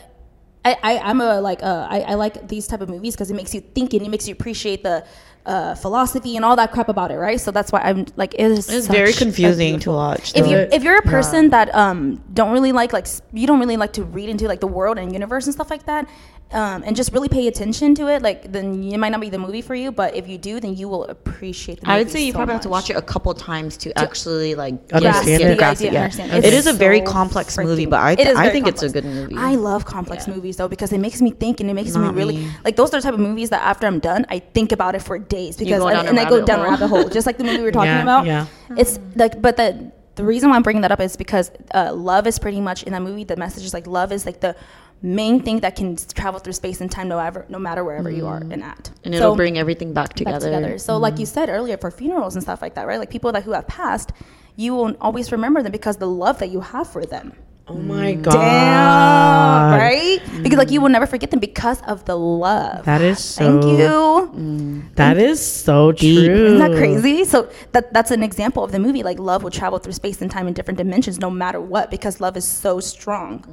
Speaker 2: I, I I'm a like uh, I, I like these type of movies because it makes you think and it makes you appreciate the uh, philosophy and all that crap about it, right? So that's why I'm like it is.
Speaker 3: It's very confusing to watch.
Speaker 2: if you if you're a person that um don't really like like you don't really like to read into like the world and universe and stuff like that um and just really pay attention to it like then it might not be the movie for you but if you do then you will appreciate the movie
Speaker 3: I would say you
Speaker 2: so
Speaker 3: probably have to watch it a couple times to actually like
Speaker 1: Understand
Speaker 3: get,
Speaker 1: it.
Speaker 3: get
Speaker 1: The
Speaker 3: grasp
Speaker 2: idea,
Speaker 3: it. Yeah.
Speaker 2: understand. It's
Speaker 3: is a very
Speaker 2: so
Speaker 3: complex movie, but I,
Speaker 2: it is
Speaker 3: I
Speaker 2: very
Speaker 3: think it's a good movie.
Speaker 2: I love complex movies though because it makes me think and it makes
Speaker 3: Not
Speaker 2: me really
Speaker 3: me.
Speaker 2: like those are the type of movies that after I'm done I think about it for days because
Speaker 3: go
Speaker 2: and,
Speaker 3: down a
Speaker 2: and I go down a
Speaker 3: hole.
Speaker 2: rabbit hole just like the movie we were talking
Speaker 1: Yeah,
Speaker 2: about.
Speaker 1: yeah.
Speaker 2: It's like but the the reason why I'm bringing that up is because uh, love is pretty much in that movie. The message is like love is like the main thing that can travel through space and time, no matter no matter wherever you are mm. and at.
Speaker 3: and it'll
Speaker 2: So-
Speaker 3: bring everything back
Speaker 2: back
Speaker 3: together.
Speaker 2: together. So, like you mm. said earlier, for funerals and stuff like that, right? Like people that who have passed, you will always remember them because the love that you have for them.
Speaker 1: Oh my mm. god!
Speaker 2: Damn, right? Because like you will never forget them because of the love.
Speaker 1: That is so.
Speaker 2: Thank you.
Speaker 1: That is so true.
Speaker 2: Isn't that crazy? So that that's an example of the movie. Like love will travel through space and time in different dimensions, no matter what, because love is so strong.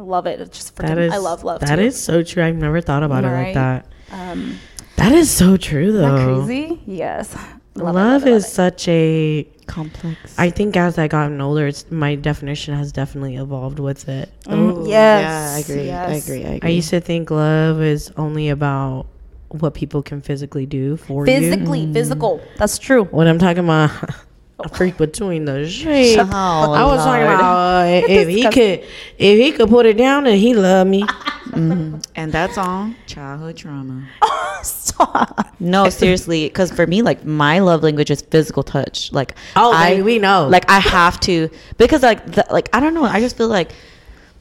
Speaker 2: Ugh, I love it. It's just freaking.
Speaker 1: That is.
Speaker 2: I love love.
Speaker 1: That
Speaker 2: too.
Speaker 1: is so true. I've never thought about it like that.
Speaker 2: Um,
Speaker 1: That is so true, though.
Speaker 2: isn't that crazy? Yes.
Speaker 1: Love,
Speaker 2: Love, it, love it, love
Speaker 1: is
Speaker 2: it.
Speaker 1: such a.
Speaker 3: Complex.
Speaker 1: I think as I gotten older, it's my definition has definitely evolved with it.
Speaker 2: Mm, yes,
Speaker 3: Yeah, I agree. I agree. I agree.
Speaker 1: I used to think love is only about what people can physically do for you.
Speaker 2: physically physical. That's true.
Speaker 1: When I'm talking about a freak between the sheets,
Speaker 3: Oh,
Speaker 1: I was talking
Speaker 3: Lord.
Speaker 1: about uh, if he could, if he could put it down and he loved me.
Speaker 3: and that's all childhood trauma.
Speaker 2: Stop.
Speaker 3: No, seriously, because for me, like my love language is physical touch. Like,
Speaker 1: Oh,
Speaker 3: I
Speaker 1: baby, we know.
Speaker 3: Like, I have to because, like, the, like I don't know. I just feel like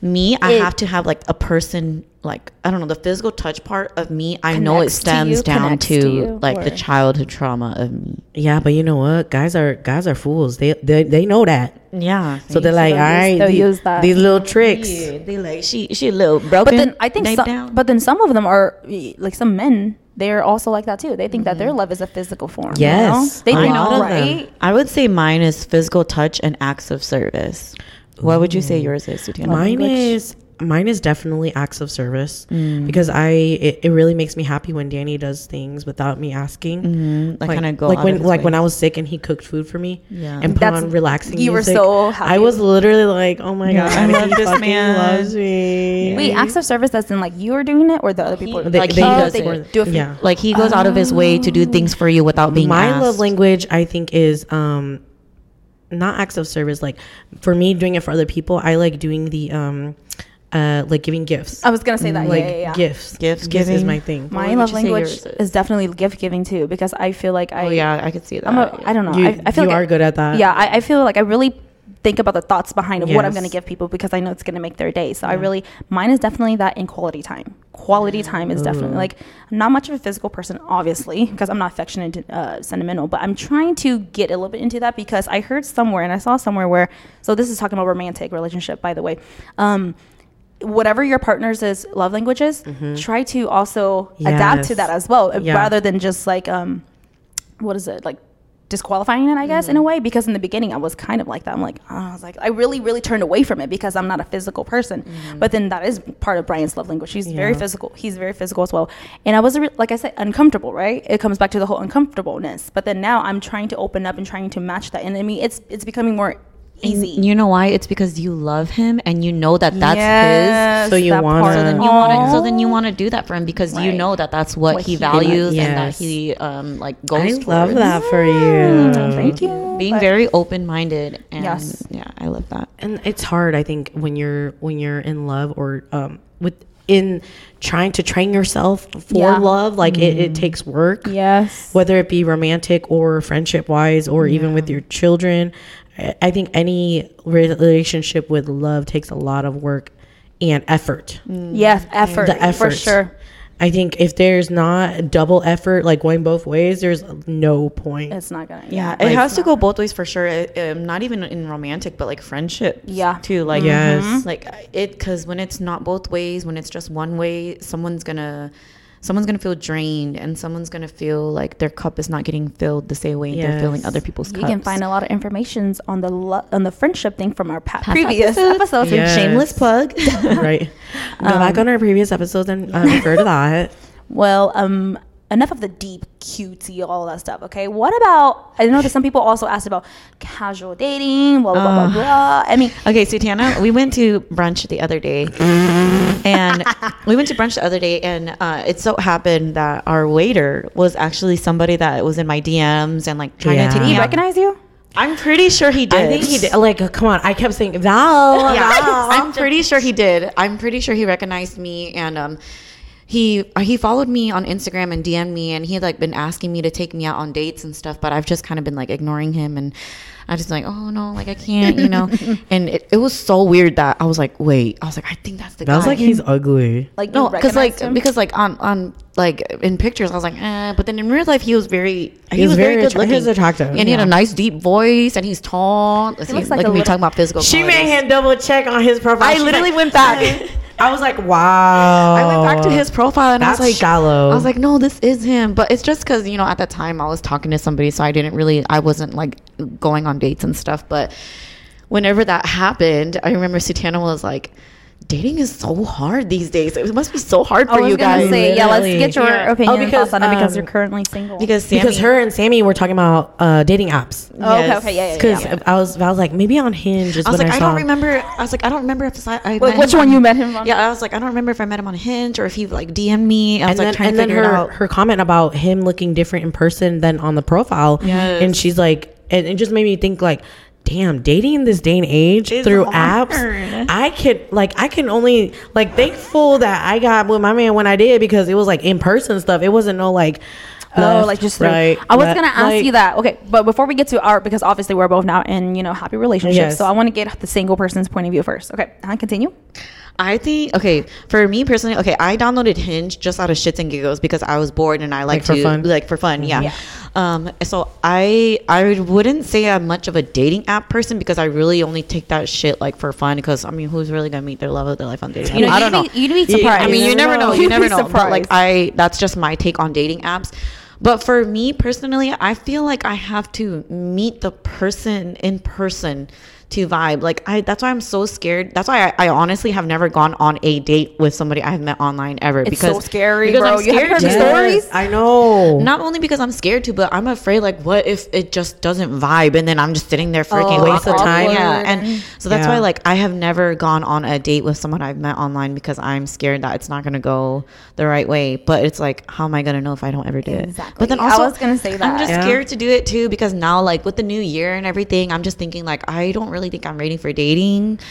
Speaker 3: me, I
Speaker 2: It-
Speaker 3: have to have like a person. Like, I don't know, the physical touch part of me. I know it
Speaker 2: Connects to
Speaker 3: stems
Speaker 2: you,
Speaker 3: down to,
Speaker 2: to you,
Speaker 3: like the childhood trauma of me.
Speaker 1: Yeah, but you know what? Guys are guys are fools. They they, they know that.
Speaker 3: Yeah.
Speaker 1: So they're like, all
Speaker 2: they'll use-
Speaker 1: right,
Speaker 2: they'll use that.
Speaker 1: these little tricks.
Speaker 3: yeah, they like she she a little broken.
Speaker 2: But then I think some, but then some of them are like some men. They're also like that too. They think that their mm-hmm. love is a physical form. you
Speaker 1: Yes,
Speaker 2: know? they
Speaker 1: a
Speaker 2: think
Speaker 1: lot of them.
Speaker 2: right.
Speaker 3: I would say mine is physical touch and acts of service. What would you say yours is, Sutiana?
Speaker 1: Mine
Speaker 2: language.
Speaker 1: is mine is definitely acts of service
Speaker 3: Mm.
Speaker 1: because I it, it really makes me happy when Danny does things without me asking.
Speaker 3: Mm, like, kind of go
Speaker 1: like when
Speaker 3: of his
Speaker 1: like when. I was sick and he cooked food for me.
Speaker 3: Yeah.
Speaker 1: and put
Speaker 2: That's-
Speaker 1: on relaxing.
Speaker 2: you were so happy.
Speaker 1: I was literally like, oh my
Speaker 3: Yeah,
Speaker 1: god,
Speaker 3: I love this man.
Speaker 1: loves me.
Speaker 2: Wait, acts of service that's in like you are doing it or the other people.
Speaker 3: He-
Speaker 1: They-
Speaker 3: like
Speaker 1: they
Speaker 3: he
Speaker 2: Oh,
Speaker 3: does
Speaker 2: they
Speaker 3: it.
Speaker 2: do it
Speaker 1: yeah.
Speaker 3: Like he goes out of his way to do things for you without being
Speaker 1: my
Speaker 3: asked.
Speaker 1: love language i think is um not acts of service like for me doing it for other people i like doing the um uh like giving gifts
Speaker 2: I was gonna say that.
Speaker 1: like
Speaker 2: yeah, yeah, yeah.
Speaker 1: gifts
Speaker 3: Gifts
Speaker 1: gifts is my thing
Speaker 2: My
Speaker 3: What
Speaker 2: love language
Speaker 3: is?
Speaker 2: is definitely gift giving too because I feel like I
Speaker 3: Oh yeah, I could see that.
Speaker 2: I'm a, I don't know.
Speaker 1: you,
Speaker 2: I, I feel
Speaker 1: you
Speaker 2: like
Speaker 1: are
Speaker 2: I,
Speaker 1: good at that
Speaker 2: yeah I, I feel like i really think about the thoughts behind of what i'm going to give people because i know it's going to make their day so i really mine is definitely that in quality time quality time is definitely like I'm not much of a physical person obviously because i'm not affectionate and uh, sentimental but i'm trying to get a little bit into that because i heard somewhere and i saw somewhere where so this is talking about romantic relationship by the way um whatever your partner's is love languages try to also adapt to that as well
Speaker 1: Yeah.
Speaker 2: rather than just like um what is it like disqualifying it, I guess, in a mm-hmm. way, because in the beginning I was kind of like that. I'm like, oh, I was like, I really, really turned away from it because I'm not a physical person. Mm-hmm. But then that is part of Brian's love language. He's very physical. He's very physical as well. And I was, like I said, uncomfortable, right? It comes back to the whole uncomfortableness. But then now I'm trying to open up and trying to match that. And I mean, it's it's becoming more easy.
Speaker 3: You know why? It's because you love him and you know that that's
Speaker 2: Yes,
Speaker 1: So you wanna-
Speaker 2: part.
Speaker 3: his. So then you want to. So then you want to do that for him because you know that that's what,
Speaker 2: What
Speaker 3: he
Speaker 2: he
Speaker 3: values and that he um like goes.
Speaker 1: I love
Speaker 3: towards.
Speaker 1: that for you.
Speaker 2: Thank you.
Speaker 3: Being
Speaker 2: But-
Speaker 3: very open minded. And
Speaker 2: Yes.
Speaker 3: Yeah, I love that.
Speaker 1: and it's hard i think when you're when you're in love or um with in trying to train yourself for
Speaker 2: Yeah.
Speaker 1: love like it, it takes work
Speaker 2: Yes.
Speaker 1: whether it be romantic or friendship wise or even with your children I- i think any relationship with love takes a lot of work and effort mm.
Speaker 2: Yes, effort.
Speaker 1: the effort
Speaker 2: For sure.
Speaker 1: i think if there's not double effort like going both ways there's no point
Speaker 2: It's not gonna.
Speaker 3: Yeah,
Speaker 1: Like-
Speaker 3: it has to go both ways for sure. It, um, not even in romantic, but like friendship.
Speaker 2: Yeah.
Speaker 3: too. Like
Speaker 1: Yes. Mm-hmm.
Speaker 3: like it because when it's not both ways, when it's just one way, someone's gonna someone's gonna feel drained, and someone's gonna feel like their cup is not getting filled the same way they're filling other people's
Speaker 2: You
Speaker 3: cups.
Speaker 2: can find a lot of information on the lo- on the friendship thing from our pa-
Speaker 3: Past
Speaker 2: previous
Speaker 3: episodes.
Speaker 2: episodes.
Speaker 1: Yes.
Speaker 3: Shameless plug.
Speaker 1: right go back on our previous episodes and uh, refer to that
Speaker 2: Well, um, enough of the deep, cutesy, all that stuff. Okay, what about? I know that some people also asked about casual dating. Blah blah blah blah. blah. I mean,
Speaker 3: Okay, so Tiana, we went to brunch the other day, and we went to brunch the other day, and uh, it so happened that our waiter was actually somebody that was in my DMs and like trying
Speaker 1: Yeah.
Speaker 3: to take
Speaker 2: did he
Speaker 3: out.
Speaker 2: recognize you?
Speaker 3: I'm pretty sure he did.
Speaker 1: I think he did. Like, come on. I kept saying Val.
Speaker 3: Yeah,
Speaker 1: Val.
Speaker 3: I'm pretty sure he did. I'm pretty sure he recognized me, and um, he uh, he followed me on Instagram and DM'd me, and he had like been asking me to take me out on dates and stuff, but I've just kind of been like ignoring him, and I just like, oh no, like I can't, you know. and it, it was so weird that I was like, wait, I was like, I think that's the
Speaker 1: That
Speaker 3: guy.
Speaker 1: was like he's ugly.
Speaker 2: Like
Speaker 3: no, because like
Speaker 2: him?
Speaker 3: because like on on like in pictures, I was like, eh. But then in real life, he was very he,
Speaker 1: was
Speaker 3: was very,
Speaker 1: very
Speaker 3: good
Speaker 1: attra-
Speaker 3: looking.
Speaker 1: he was attractive.
Speaker 3: and he had a nice deep voice, and he's tall. He
Speaker 2: looks
Speaker 3: looks
Speaker 2: like
Speaker 3: like
Speaker 2: a
Speaker 3: me
Speaker 2: little-
Speaker 3: talking about physical.
Speaker 1: She
Speaker 3: qualities.
Speaker 1: made him double check on his profile.
Speaker 3: I
Speaker 1: She's
Speaker 3: literally
Speaker 1: like-
Speaker 3: went back.
Speaker 1: I was like, wow.
Speaker 3: I went back to his profile and I was like,
Speaker 1: shallow.
Speaker 3: I was like, no, this is him. But it's just because you know at that time I was talking to somebody, so I didn't really, I wasn't like going on dates and stuff. But whenever that happened, I remember Sutana was like, dating is so hard these days. It must be so hard
Speaker 2: I
Speaker 3: for
Speaker 2: was
Speaker 3: you
Speaker 2: gonna
Speaker 3: guys.
Speaker 2: say, yeah. Let's get your
Speaker 3: Yeah.
Speaker 2: opinion
Speaker 1: Oh,
Speaker 2: and
Speaker 1: because,
Speaker 2: thoughts on it because
Speaker 1: um,
Speaker 2: you're currently single.
Speaker 3: because Sammy,
Speaker 1: because her and Sammy were talking about uh, dating apps.
Speaker 2: Oh, okay,
Speaker 3: Yes.
Speaker 2: okay, yeah, yeah,
Speaker 1: Because
Speaker 2: yeah.
Speaker 1: I was, I was like, maybe on Hinge is
Speaker 3: I was
Speaker 1: when
Speaker 3: like,
Speaker 1: I,
Speaker 3: I don't
Speaker 1: him.
Speaker 3: remember. I was like, I don't remember if I, I
Speaker 2: Wait,
Speaker 3: met
Speaker 2: which
Speaker 3: him
Speaker 2: one
Speaker 3: on-
Speaker 2: you met him on?
Speaker 3: Yeah, I was like, I don't remember if I met him on Hinge or if he like DM'd me. I was
Speaker 1: And
Speaker 3: like
Speaker 1: then,
Speaker 3: trying
Speaker 1: and
Speaker 3: to
Speaker 1: then
Speaker 3: figure
Speaker 1: her,
Speaker 3: out.
Speaker 1: her comment about him looking different in person than on the profile.
Speaker 3: Yes.
Speaker 1: And she's like, and it just made me think like, damn, dating in this day and age
Speaker 3: It's
Speaker 1: through
Speaker 3: hard.
Speaker 1: apps, I could like, I can only like thankful that I got with my man when I did because it was like in person stuff. It wasn't no like,
Speaker 2: Oh,
Speaker 1: left,
Speaker 2: like just through-
Speaker 1: right.
Speaker 2: I was
Speaker 1: left,
Speaker 2: gonna ask
Speaker 1: like-
Speaker 2: you that. Okay, but before we get to art, because obviously we're both now in you know happy relationships,
Speaker 1: Yes.
Speaker 2: so I want to get the single person's point of view first. Okay, I continue.
Speaker 3: I think okay for me personally. Okay, I downloaded Hinge just out of shits and giggles because I was bored and I like,
Speaker 1: Like for
Speaker 3: to
Speaker 1: fun?
Speaker 3: like for fun. Yeah.
Speaker 2: Yeah.
Speaker 3: Um. So I I wouldn't say I'm much of a dating app person because I really only take that shit like for fun. Because I mean, who's really gonna meet their love of their life on dating?
Speaker 2: You know,
Speaker 3: I don't
Speaker 2: be,
Speaker 3: know.
Speaker 2: You'd be
Speaker 1: Yeah,
Speaker 2: surprised.
Speaker 3: I mean, you never know. You
Speaker 2: You'd
Speaker 3: never
Speaker 2: be
Speaker 3: know. But like. I, that's just my take on dating apps. But for me personally, I feel like I have to meet the person in person to vibe. Like I, that's why I'm so scared. That's why I, I honestly have never gone on a date with somebody I've met online ever.
Speaker 2: It's
Speaker 3: because
Speaker 2: so scary,
Speaker 3: because
Speaker 2: bro.
Speaker 3: I'm
Speaker 2: You haven't heard the
Speaker 3: to.
Speaker 2: stories?
Speaker 1: I know.
Speaker 3: Not only because I'm scared to, but I'm afraid like what if it just doesn't vibe and then I'm just sitting there freaking
Speaker 2: Oh,
Speaker 1: Waste of time.
Speaker 3: Yeah, and mm-hmm. so that's
Speaker 1: Yeah.
Speaker 3: why like I have never gone on a date with someone I've met online because I'm scared that it's not gonna go the right way. But it's like, how am I gonna know if I don't ever do it?
Speaker 2: Exactly.
Speaker 3: But then also I
Speaker 2: was gonna say that.
Speaker 3: I'm just
Speaker 1: Yeah.
Speaker 3: scared to do it too because now like with the new year and everything, I'm just thinking like I don't really think I'm ready for dating.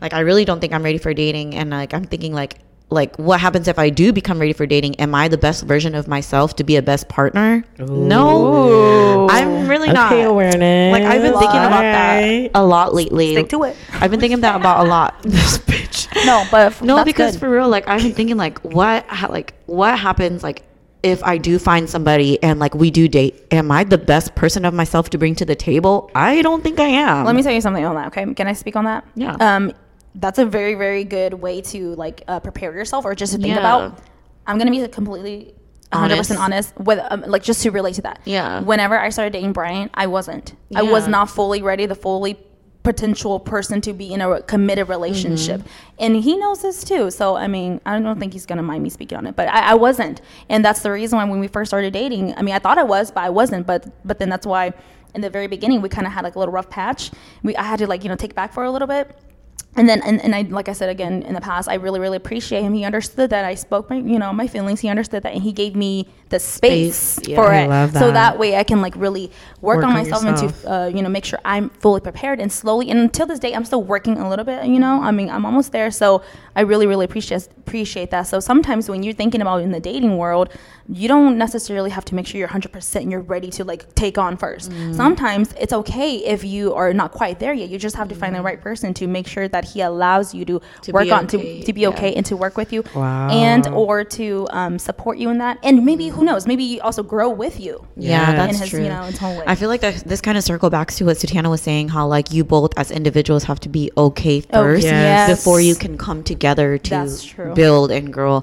Speaker 3: Like I really don't think I'm ready for dating, and like I'm thinking like like what happens if I do become ready for dating? Am I the best version of myself to be a best partner? No, I'm really not.
Speaker 1: Okay, awareness.
Speaker 3: Like I've been thinking about that a lot lately.
Speaker 2: Stick to it.
Speaker 3: I've been thinking about that about a lot.
Speaker 1: this bitch.
Speaker 2: no, but
Speaker 3: no,
Speaker 2: that's
Speaker 3: because
Speaker 2: good.
Speaker 3: for real, like I've been thinking like what ha- like what happens like if I do find somebody and like we do date, am I the best person of myself to bring to the table? I don't think I am.
Speaker 2: Let me tell you something on that. Okay, can I speak on that?
Speaker 3: Yeah.
Speaker 2: Um, that's a very very good way to like uh, prepare yourself or just to think
Speaker 3: Yeah.
Speaker 2: about. I'm gonna be completely 100%
Speaker 3: honest.
Speaker 2: honest with um, like just to relate to that.
Speaker 3: Yeah.
Speaker 2: Whenever I started dating Brian, I wasn't. I was not fully ready, the fully potential person to be in a committed relationship. Mm-hmm. And he knows this too. So, I mean, I don't think he's going to mind me speaking on it, but I, I wasn't. And that's the reason why when we first started dating, I mean, I thought I was, but I wasn't. But, but then that's why in the very beginning, we kind of had like a little rough patch. We, I had to like, you know, take back for a little bit and then and, and I like I said again in the past I really really appreciate him. He understood that I spoke my you know my feelings. He understood that and he gave me the space,
Speaker 3: Space, yeah.
Speaker 2: for
Speaker 1: I
Speaker 2: it.
Speaker 1: love
Speaker 2: so
Speaker 1: that.
Speaker 2: that. way I can like really work,
Speaker 1: Work
Speaker 2: on
Speaker 1: on
Speaker 2: myself and to uh, you know make sure I'm fully prepared and slowly and until this day I'm still working a little bit you know? I mean I'm almost there so I really really appreciate appreciate that. So sometimes when you're thinking about in the dating world you don't necessarily have to make sure you're 100% and you're ready to like take on first.
Speaker 1: Mm.
Speaker 2: sometimes it's okay if you are not quite there yet. You just have to find the right person to make sure that he allows you to,
Speaker 3: To
Speaker 2: work
Speaker 3: be
Speaker 2: on
Speaker 3: okay,
Speaker 2: to, to be
Speaker 3: yeah.
Speaker 2: okay and to work with you
Speaker 1: Wow.
Speaker 2: and or to um, support you in that and maybe who knows maybe you also grow with you
Speaker 3: Yeah,
Speaker 1: Yeah.
Speaker 3: that's
Speaker 2: in his,
Speaker 3: true.
Speaker 2: you know, its own way.
Speaker 3: I feel like that, this kind of circle back to what Sutiana was saying, how like you both as individuals have to be okay
Speaker 2: Oh,
Speaker 3: first
Speaker 1: yes.
Speaker 3: before you can come together to build and grow.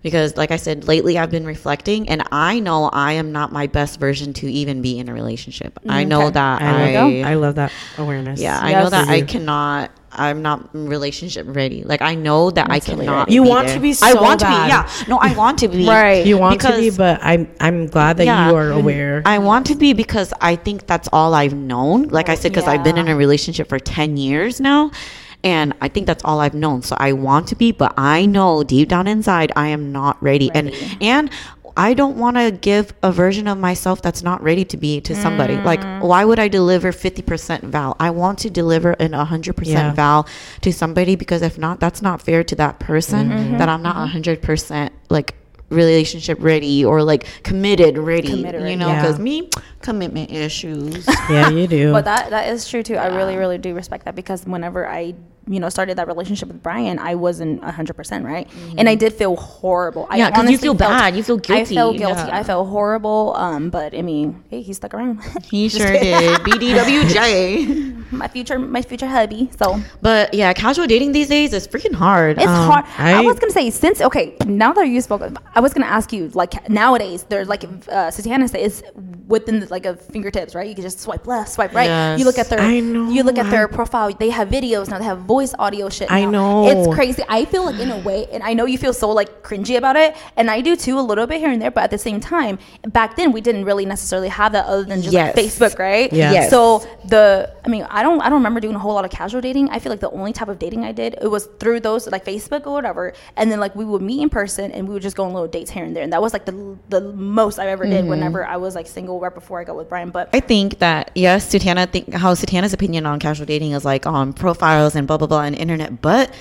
Speaker 3: Because, like I said, lately I've been reflecting, and I know I am not my best version to even be in a relationship. I know
Speaker 2: Okay.
Speaker 3: that
Speaker 1: I,
Speaker 3: I,
Speaker 1: I love that awareness.
Speaker 3: yeah, I know that I cannot. I'm not relationship ready. Like I know that I cannot.
Speaker 2: ready.
Speaker 1: You
Speaker 3: be
Speaker 1: want
Speaker 3: there.
Speaker 1: to be So
Speaker 3: I
Speaker 1: so
Speaker 3: want to be. Yeah. No, I want to be.
Speaker 2: Right.
Speaker 1: You want to be, but I'm I'm glad that
Speaker 3: Yeah.
Speaker 1: you are aware.
Speaker 3: I want to be because I think that's all I've known. Like I said, because I've been in a relationship for 10 years now. And I think that's all I've known. So I want to be, but I know deep down inside I am not ready. And and I don't want to give a version of myself that's not ready to be to somebody. Mm. Like, why would I deliver 50% Val? I want to deliver an 100%
Speaker 1: Yeah.
Speaker 3: Val to somebody because if not, that's not fair to that person mm-hmm. that I'm not mm-hmm. 100% like relationship ready or like committed ready.
Speaker 2: Committed
Speaker 3: you
Speaker 2: ready.
Speaker 3: know,
Speaker 1: Yeah.
Speaker 3: because me, commitment issues.
Speaker 1: yeah, you do.
Speaker 2: But that that is true too. I really really do respect that because whenever I you know started that relationship with Brian, I wasn't hundred percent right, and I did feel horrible. I
Speaker 3: Mm-hmm. Yeah, 'cause you feel
Speaker 2: felt-
Speaker 3: bad. You feel guilty.
Speaker 2: I felt guilty.
Speaker 3: Yeah.
Speaker 2: I felt horrible. Um, but I mean, hey, he stuck around.
Speaker 3: he sure did. BDWJ.
Speaker 2: my future my future hubby. So
Speaker 3: But yeah, casual dating these days is freaking hard.
Speaker 2: It's
Speaker 3: Um,
Speaker 2: hard. I,
Speaker 1: I-
Speaker 2: was gonna say since okay, now that you spoke, I was gonna ask you like nowadays there's like uh, Satiana said it's within the, like a fingertips, right? You can just swipe left, swipe right. Yes, You look at their,
Speaker 1: I know.
Speaker 2: you look at their profile. They have videos now. They have voice audio shit.
Speaker 1: I know.
Speaker 2: It's crazy. I feel like in a way, and I know you feel so like cringy about it, and I do too a little bit here and there. But at the same time, back then we didn't really necessarily have that other than just like, Facebook, right?
Speaker 1: Yes. Yes.
Speaker 2: So the, I mean, I don't, I don't remember doing a whole lot of casual dating. I feel like the only type of dating I did it was through those like Facebook or whatever, and then like we would meet in person and we would just go on little dates here and there, and that was like the the most I ever did
Speaker 3: Mm-hmm.
Speaker 2: whenever I was like single right before I got with Brian. But
Speaker 3: I think that yes, Sutana think how Sutana's opinion on casual dating is like on profiles and blah blah blah and internet, but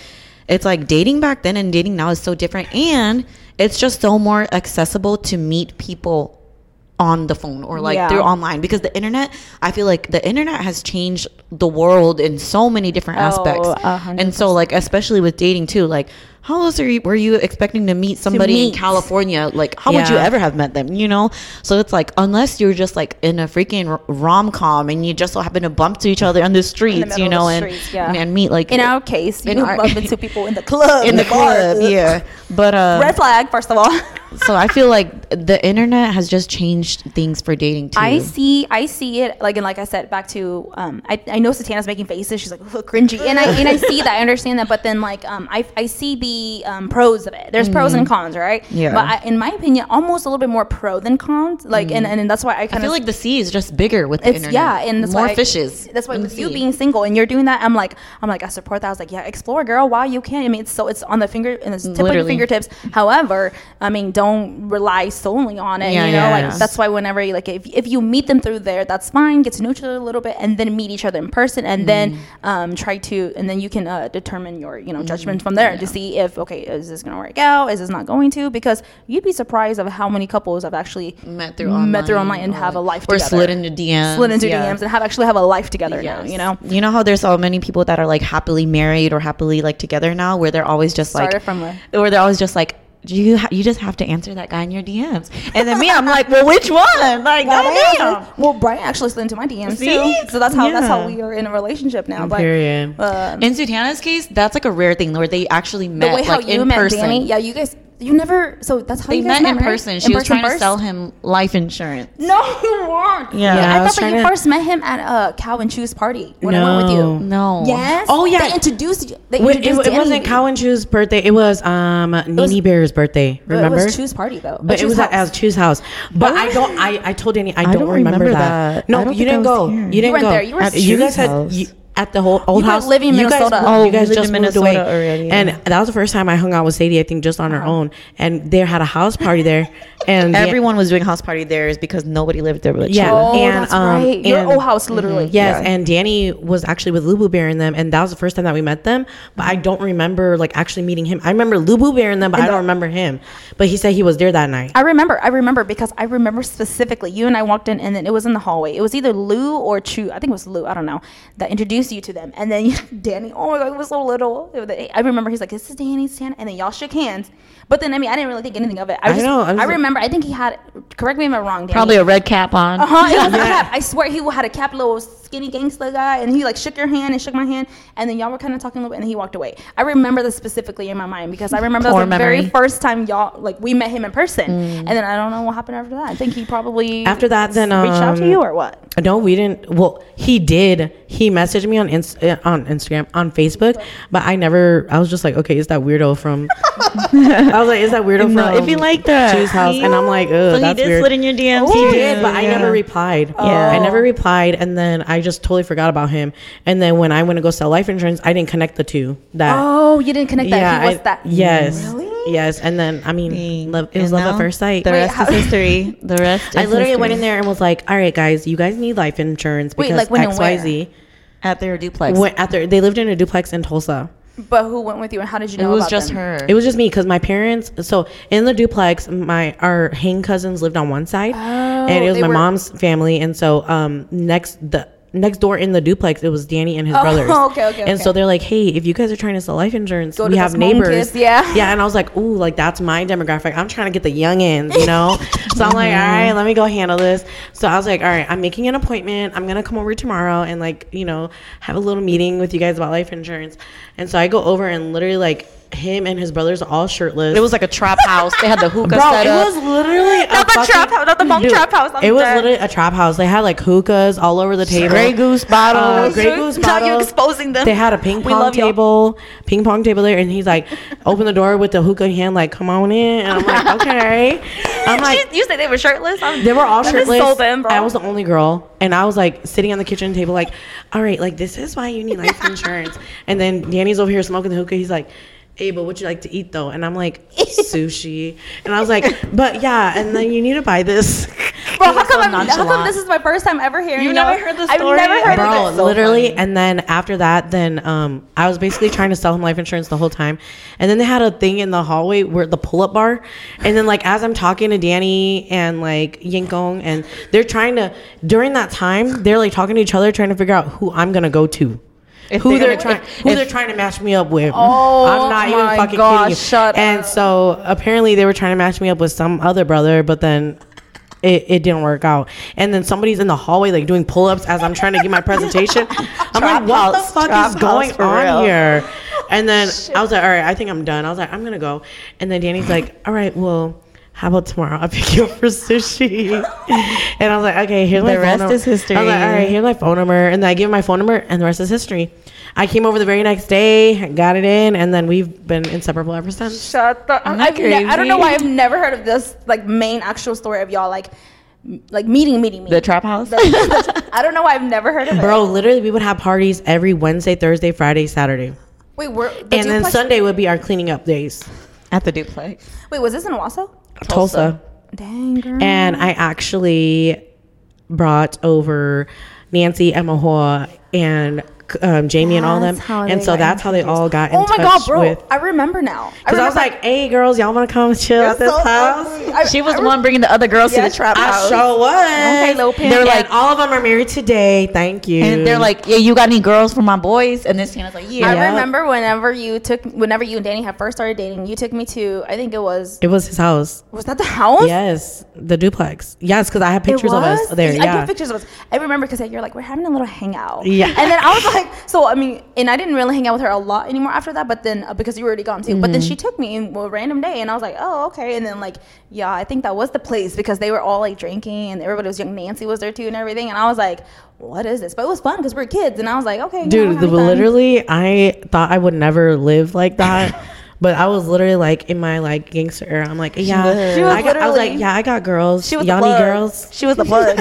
Speaker 3: it's like dating back then and dating now is so different and it's just so more accessible to meet people on the phone or like
Speaker 2: Yeah.
Speaker 3: through online because the internet I feel like the internet has changed the world in so many different
Speaker 2: Oh,
Speaker 3: aspects.
Speaker 2: hundred
Speaker 3: And so like especially with dating too, like how else are you were you expecting to meet somebody in
Speaker 2: meet.
Speaker 3: California? Like how would you ever have met them, you know? So it's like unless you're just like in a freaking rom com and you just so happen to bump to each other on the streets,
Speaker 2: middle
Speaker 3: you know, and
Speaker 2: streets, yeah.
Speaker 3: and meet like
Speaker 2: in our case, you
Speaker 3: in our-
Speaker 2: bump into people in the club,
Speaker 3: in the
Speaker 2: bar.
Speaker 3: club, yeah. But uh
Speaker 2: Red flag, first of all.
Speaker 3: so I feel like the internet has just changed things for dating too.
Speaker 2: I see, I see it like, and like I said, back to, um, I, I know Satana's making faces. She's like, "Ugh, cringy, and I and I see that, I understand that, but then like, um, I, I see the um, pros of it. There's pros and cons, right?
Speaker 3: Mm-hmm. Yeah.
Speaker 2: But I, in my opinion, almost a little bit more pro than cons. Like, and, and that's why I
Speaker 3: I
Speaker 2: kind
Speaker 3: feel like the sea is just bigger with the
Speaker 2: it's
Speaker 3: internet.
Speaker 2: yeah, and that's
Speaker 3: more
Speaker 2: why I-
Speaker 3: fishes.
Speaker 2: That's why
Speaker 3: in the
Speaker 2: with you being single and you're doing that, I'm like, I'm like, I support that. I was like, yeah, explore, girl, while you can. I mean, it's so it's on the finger and it's tip of your fingertips. However, I mean, don't rely solely on it.
Speaker 3: Yeah,
Speaker 2: you know,
Speaker 3: yeah,
Speaker 2: like
Speaker 3: yeah.
Speaker 2: that's why whenever you like, if, if you meet them through there, that's fine. Get to know each other a little bit, and then meet each other in person, and
Speaker 3: Mm-hmm.
Speaker 2: then um, try to, and then you can uh, determine your you know judgment from there to see if okay, is this gonna work out? Is this not going to? Because you'd be surprised of how many couples have actually
Speaker 3: met through
Speaker 2: met through
Speaker 3: online
Speaker 2: online and have a life
Speaker 3: or
Speaker 2: together
Speaker 3: slid into DMs,
Speaker 2: slid into
Speaker 3: yeah.
Speaker 2: DMs and have actually have a life together now. You know,
Speaker 3: you know how there's so many people that are like happily married or happily like together now, where they're always just
Speaker 2: Started
Speaker 3: like,
Speaker 2: from a-
Speaker 3: or they're always just like, you ha- you just have to answer that guy in your DMs, and then me, I'm like, well, which one? Like, goddamn.
Speaker 2: Well, Brian actually slid into my DMs
Speaker 3: See?
Speaker 2: too, so that's how that's how we are in a relationship now. But
Speaker 1: Period.
Speaker 2: um,
Speaker 3: In Sutana's case, that's like a rare thing where they actually
Speaker 2: the
Speaker 3: met
Speaker 2: way how
Speaker 3: like
Speaker 2: you
Speaker 3: in
Speaker 2: met
Speaker 3: person.
Speaker 2: Danny, yeah, you guys You never. So that's how
Speaker 3: They
Speaker 2: you guys
Speaker 3: met in
Speaker 2: right?
Speaker 3: person. She was trying to sell him life insurance.
Speaker 2: No, you weren't.
Speaker 3: Yeah.
Speaker 1: Yeah, I
Speaker 2: I thought that you
Speaker 1: to-
Speaker 2: first met him at a Cow and Chu's party when I went with
Speaker 1: No.
Speaker 2: you.
Speaker 3: No.
Speaker 2: Yes.
Speaker 1: Oh, yeah.
Speaker 2: They introduced. you- They
Speaker 1: Wait, it,
Speaker 2: introduced
Speaker 1: it wasn't
Speaker 2: Cow
Speaker 1: and Chu's birthday. It was um Nene Bear's birthday. Remember?
Speaker 2: It was Chu's party though.
Speaker 1: But it was at as Chu's house. But I don't. I, I told Danny I don't,
Speaker 3: don't
Speaker 1: remember,
Speaker 3: remember
Speaker 1: that.
Speaker 3: that.
Speaker 1: No,
Speaker 3: I don't
Speaker 1: you
Speaker 3: think I
Speaker 1: didn't go. You didn't go.
Speaker 2: there. You were
Speaker 1: at,
Speaker 2: at
Speaker 1: you guys
Speaker 3: Chu's
Speaker 1: had
Speaker 3: house.
Speaker 1: you, at the whole old
Speaker 2: You
Speaker 1: house.
Speaker 2: living in
Speaker 1: you guys,
Speaker 2: Minnesota.
Speaker 3: Oh,
Speaker 1: you guys just moved away,
Speaker 3: Minnesota already.
Speaker 1: and that was the first time I hung out with Sadie. I think just on her
Speaker 2: Uh-huh.
Speaker 1: own, and they had a house party there, and the-
Speaker 3: Everyone was doing house party there is because nobody lived there but
Speaker 1: Yeah.
Speaker 3: Chu.
Speaker 2: Oh,
Speaker 1: and,
Speaker 2: that's
Speaker 1: um,
Speaker 2: right. Your old house, literally.
Speaker 1: Yes,
Speaker 3: Yeah.
Speaker 1: and Danny was actually with Lubu Bear and them, and that was the first time that we met them. But I don't remember like actually meeting him. I remember Lubu Bear and them, but I don't remember him. But he said he was there that night.
Speaker 2: I remember. I remember because I remember specifically. You and I walked in, and then it was in the hallway. It was either Lou or Chu. I think it was Lou. I don't know. That introduced you to them, and then Danny. Oh my god, he was so little. Was- I remember he's like, "This is Danny's Tana," and then y'all shook hands. But then I mean, I didn't really think anything of it. I,
Speaker 1: I
Speaker 2: just,
Speaker 1: know, I
Speaker 2: I,
Speaker 1: was-
Speaker 2: remember. I think he had. Correct me if I'm wrong. Danny.
Speaker 3: Probably a red cap on.
Speaker 2: Uh huh. It was a cap. I swear he had a cap, little skinny gangster guy, and he like shook your hand and shook my hand, and then y'all were kind of talking a little bit, and he walked away. I remember this specifically in my mind because I remember that was the very first time y'all like we met him in person, and then I don't know what happened after that. I think he probably
Speaker 1: After that, then
Speaker 2: reached out to
Speaker 1: um,
Speaker 2: you or what?
Speaker 1: No, we didn't. Well, he did. He messaged me on Inst- uh, on Instagram, on Facebook, but I never. I was just like, okay, is that weirdo from? I was like, is that weirdo from?
Speaker 3: If you like that.
Speaker 1: Chu's house, and I'm like, oh,
Speaker 3: so
Speaker 1: ugh,
Speaker 3: he
Speaker 1: that's
Speaker 3: did
Speaker 1: weird.
Speaker 3: slid in your DMs.
Speaker 1: He did, but I never replied.
Speaker 3: Yeah.
Speaker 1: I never replied, and then I just totally forgot about him. And then when I went to go sell life insurance, I didn't connect the two. That
Speaker 2: Oh, you didn't connect that. he was
Speaker 1: I-
Speaker 2: that.
Speaker 1: yes,
Speaker 2: Really?
Speaker 1: yes. And then I mean, love, it was love at first sight.
Speaker 3: The
Speaker 2: Wait,
Speaker 3: rest
Speaker 2: how-
Speaker 3: is history. The rest. Is
Speaker 1: I literally
Speaker 3: history.
Speaker 1: went in there and was like, "All right, guys, you guys need life insurance
Speaker 2: Wait,
Speaker 1: because
Speaker 2: like when and
Speaker 1: X, Y, Z."
Speaker 3: at their duplex.
Speaker 1: Went after they lived in a duplex in Tulsa.
Speaker 2: But who went with you, and how did you know?
Speaker 3: it was
Speaker 2: about
Speaker 3: just
Speaker 2: them?
Speaker 3: her.
Speaker 1: It was just me because my parents. So in the duplex, my our Hain cousins lived on one side, and it was
Speaker 2: Oh,
Speaker 1: my
Speaker 2: were-
Speaker 1: mom's family. And so um next the next door in the duplex, it was Danny and his
Speaker 2: Oh,
Speaker 1: brothers.
Speaker 2: okay, okay,
Speaker 1: And
Speaker 2: okay.
Speaker 1: so they're like, "Hey, if you guys are trying to sell life insurance,
Speaker 2: Go
Speaker 1: we have neighbors."
Speaker 2: yeah.
Speaker 1: yeah. And I was like, "Ooh, like that's my demographic. I'm trying to get the young youngins, you know." so I'm like, "All right, let me go handle this." So I was like, "All right, I'm making an appointment. I'm gonna come over tomorrow and like you know have a little meeting with you guys about life insurance." And so I go over and literally like him and his brothers are all shirtless.
Speaker 3: It was like a trap house. They had the hookah
Speaker 1: Bro,
Speaker 3: set
Speaker 1: it
Speaker 3: up.
Speaker 1: was literally a
Speaker 2: Not the
Speaker 1: fucking-
Speaker 2: trap house, not the monk
Speaker 1: Dude,
Speaker 2: trap house, I'm
Speaker 1: It was
Speaker 2: dead.
Speaker 1: literally a trap house. They had like hookahs all over the table.
Speaker 3: Grey Goose
Speaker 1: Uh,
Speaker 3: bottles.
Speaker 1: Grey Goose
Speaker 2: Now you're exposing them.
Speaker 1: They had a ping pong
Speaker 2: love y'all.
Speaker 1: table, ping pong table there, and he's like, open the door with the hookah in hand, like, come on in. And I'm like, okay. I'm like,
Speaker 2: you said they were shirtless. I'm,
Speaker 1: they were all shirtless.
Speaker 2: So them, bro.
Speaker 1: I was the only girl, and I was like sitting on the kitchen table, like, all right, like this is why you need life insurance. and then Danny's over here smoking the hookah. He's like. But what you like to eat though? And I'm like sushi, and I was like, but yeah, and then you need to buy this.
Speaker 2: Bro, how come, I'm, how come this is my first time ever hearing?
Speaker 3: You never heard the
Speaker 2: I've never heard
Speaker 1: bro
Speaker 3: so
Speaker 1: literally
Speaker 3: funny.
Speaker 1: and then after that then um i was basically trying to sell him life insurance the whole time and then they had a thing in the hallway where the pull-up bar and then like as i'm talking to danny and like yinkong and they're trying to during that time they're like talking to each other trying to figure out who i'm gonna go to
Speaker 3: If
Speaker 1: who
Speaker 3: they're
Speaker 1: they're trying who they're trying to match me up with.
Speaker 2: Oh
Speaker 1: I'm not even fucking
Speaker 2: gosh,
Speaker 1: kidding you.
Speaker 2: shut
Speaker 1: and
Speaker 2: up.
Speaker 1: so apparently they were trying to match me up with some other brother, but then it, it didn't work out. And then somebody's in the hallway like doing pull ups as I'm trying to give my presentation. I'm
Speaker 3: Trap
Speaker 1: like, what
Speaker 3: house,
Speaker 1: the fuck is going on
Speaker 3: real.
Speaker 1: here? And then I was like, all right, I think I'm done. I was like, I'm gonna go. And then Danny's like, all right, well. How about tomorrow? I'll pick you up for sushi. and I was like, okay, here's my
Speaker 3: The
Speaker 1: phone
Speaker 3: rest
Speaker 1: number.
Speaker 3: is history.
Speaker 1: I was like, all right, here's my phone number. And then I give him my phone number, and the rest is history. I came over the very next day, got it in, and then we've been inseparable ever since.
Speaker 2: Shut the.
Speaker 3: Isn't
Speaker 2: I've
Speaker 3: that
Speaker 2: ne- I don't know why? I've never heard of this like main actual story of y'all like m- like meeting meeting meeting.
Speaker 3: the trap house.
Speaker 2: I don't know why I've never heard of it.
Speaker 1: Bro, literally, we would have parties every Wednesday, Thursday, Friday, Saturday.
Speaker 2: Wait, we're
Speaker 1: and then Sunday would be our cleaning up days.
Speaker 3: at the duplex.
Speaker 2: Wait, was this in Owasso?
Speaker 1: Tulsa.
Speaker 2: Dang girl.
Speaker 1: And I actually brought over Nancy, Emma Hoa, and um, Jamie and all them. And so that's how they all got in
Speaker 2: oh my
Speaker 1: touch
Speaker 2: god, bro!
Speaker 1: with.
Speaker 2: I remember now.
Speaker 1: Because I was like, hey, girls, y'all want to come chill
Speaker 2: You're
Speaker 1: at this
Speaker 2: so
Speaker 1: house?
Speaker 2: I-
Speaker 3: She was
Speaker 2: I
Speaker 3: the one bringing the other girls to the trap house.
Speaker 1: I
Speaker 3: house.
Speaker 1: sure was.
Speaker 2: Okay, Lil Pimp.
Speaker 1: They're like, all of them are married today. Thank you.
Speaker 3: and they're like, "Yeah, you got any girls for my boys?" And this Tana's like, "Yeah."
Speaker 2: I
Speaker 1: Yeah.
Speaker 2: remember whenever you took, whenever you and Danny had first started dating, you took me to, I think it was,
Speaker 1: it was his house.
Speaker 2: was that the house?
Speaker 1: Yes, the duplex. Yes, because I have pictures of us
Speaker 2: was?
Speaker 1: there.
Speaker 2: I
Speaker 1: Yeah.
Speaker 2: took pictures of us. I remember because you're like, we're having a little hangout.
Speaker 1: Yeah. Yeah.
Speaker 2: And then I was like, so I mean, and I didn't really hang out with her a lot anymore after that. But then uh, because you were already gone too. But then
Speaker 1: Mm-hmm.
Speaker 2: she took me in a random day, and I was like, oh okay. And then like, yeah, I think that was the place because they were all like drinking, and everybody was young. Nancy was there too, and everything. And I was like, what is this? But it was fun because we are kids, and I was like, okay, you know,
Speaker 1: Dude,
Speaker 2: we're
Speaker 1: literally, I thought I would never live like that. But I was literally like in my like gangster era. I'm like, yeah,
Speaker 2: She was
Speaker 1: I, got, I was like, yeah, I got girls.
Speaker 2: She was
Speaker 1: Y'all need girls.
Speaker 2: She was the plug.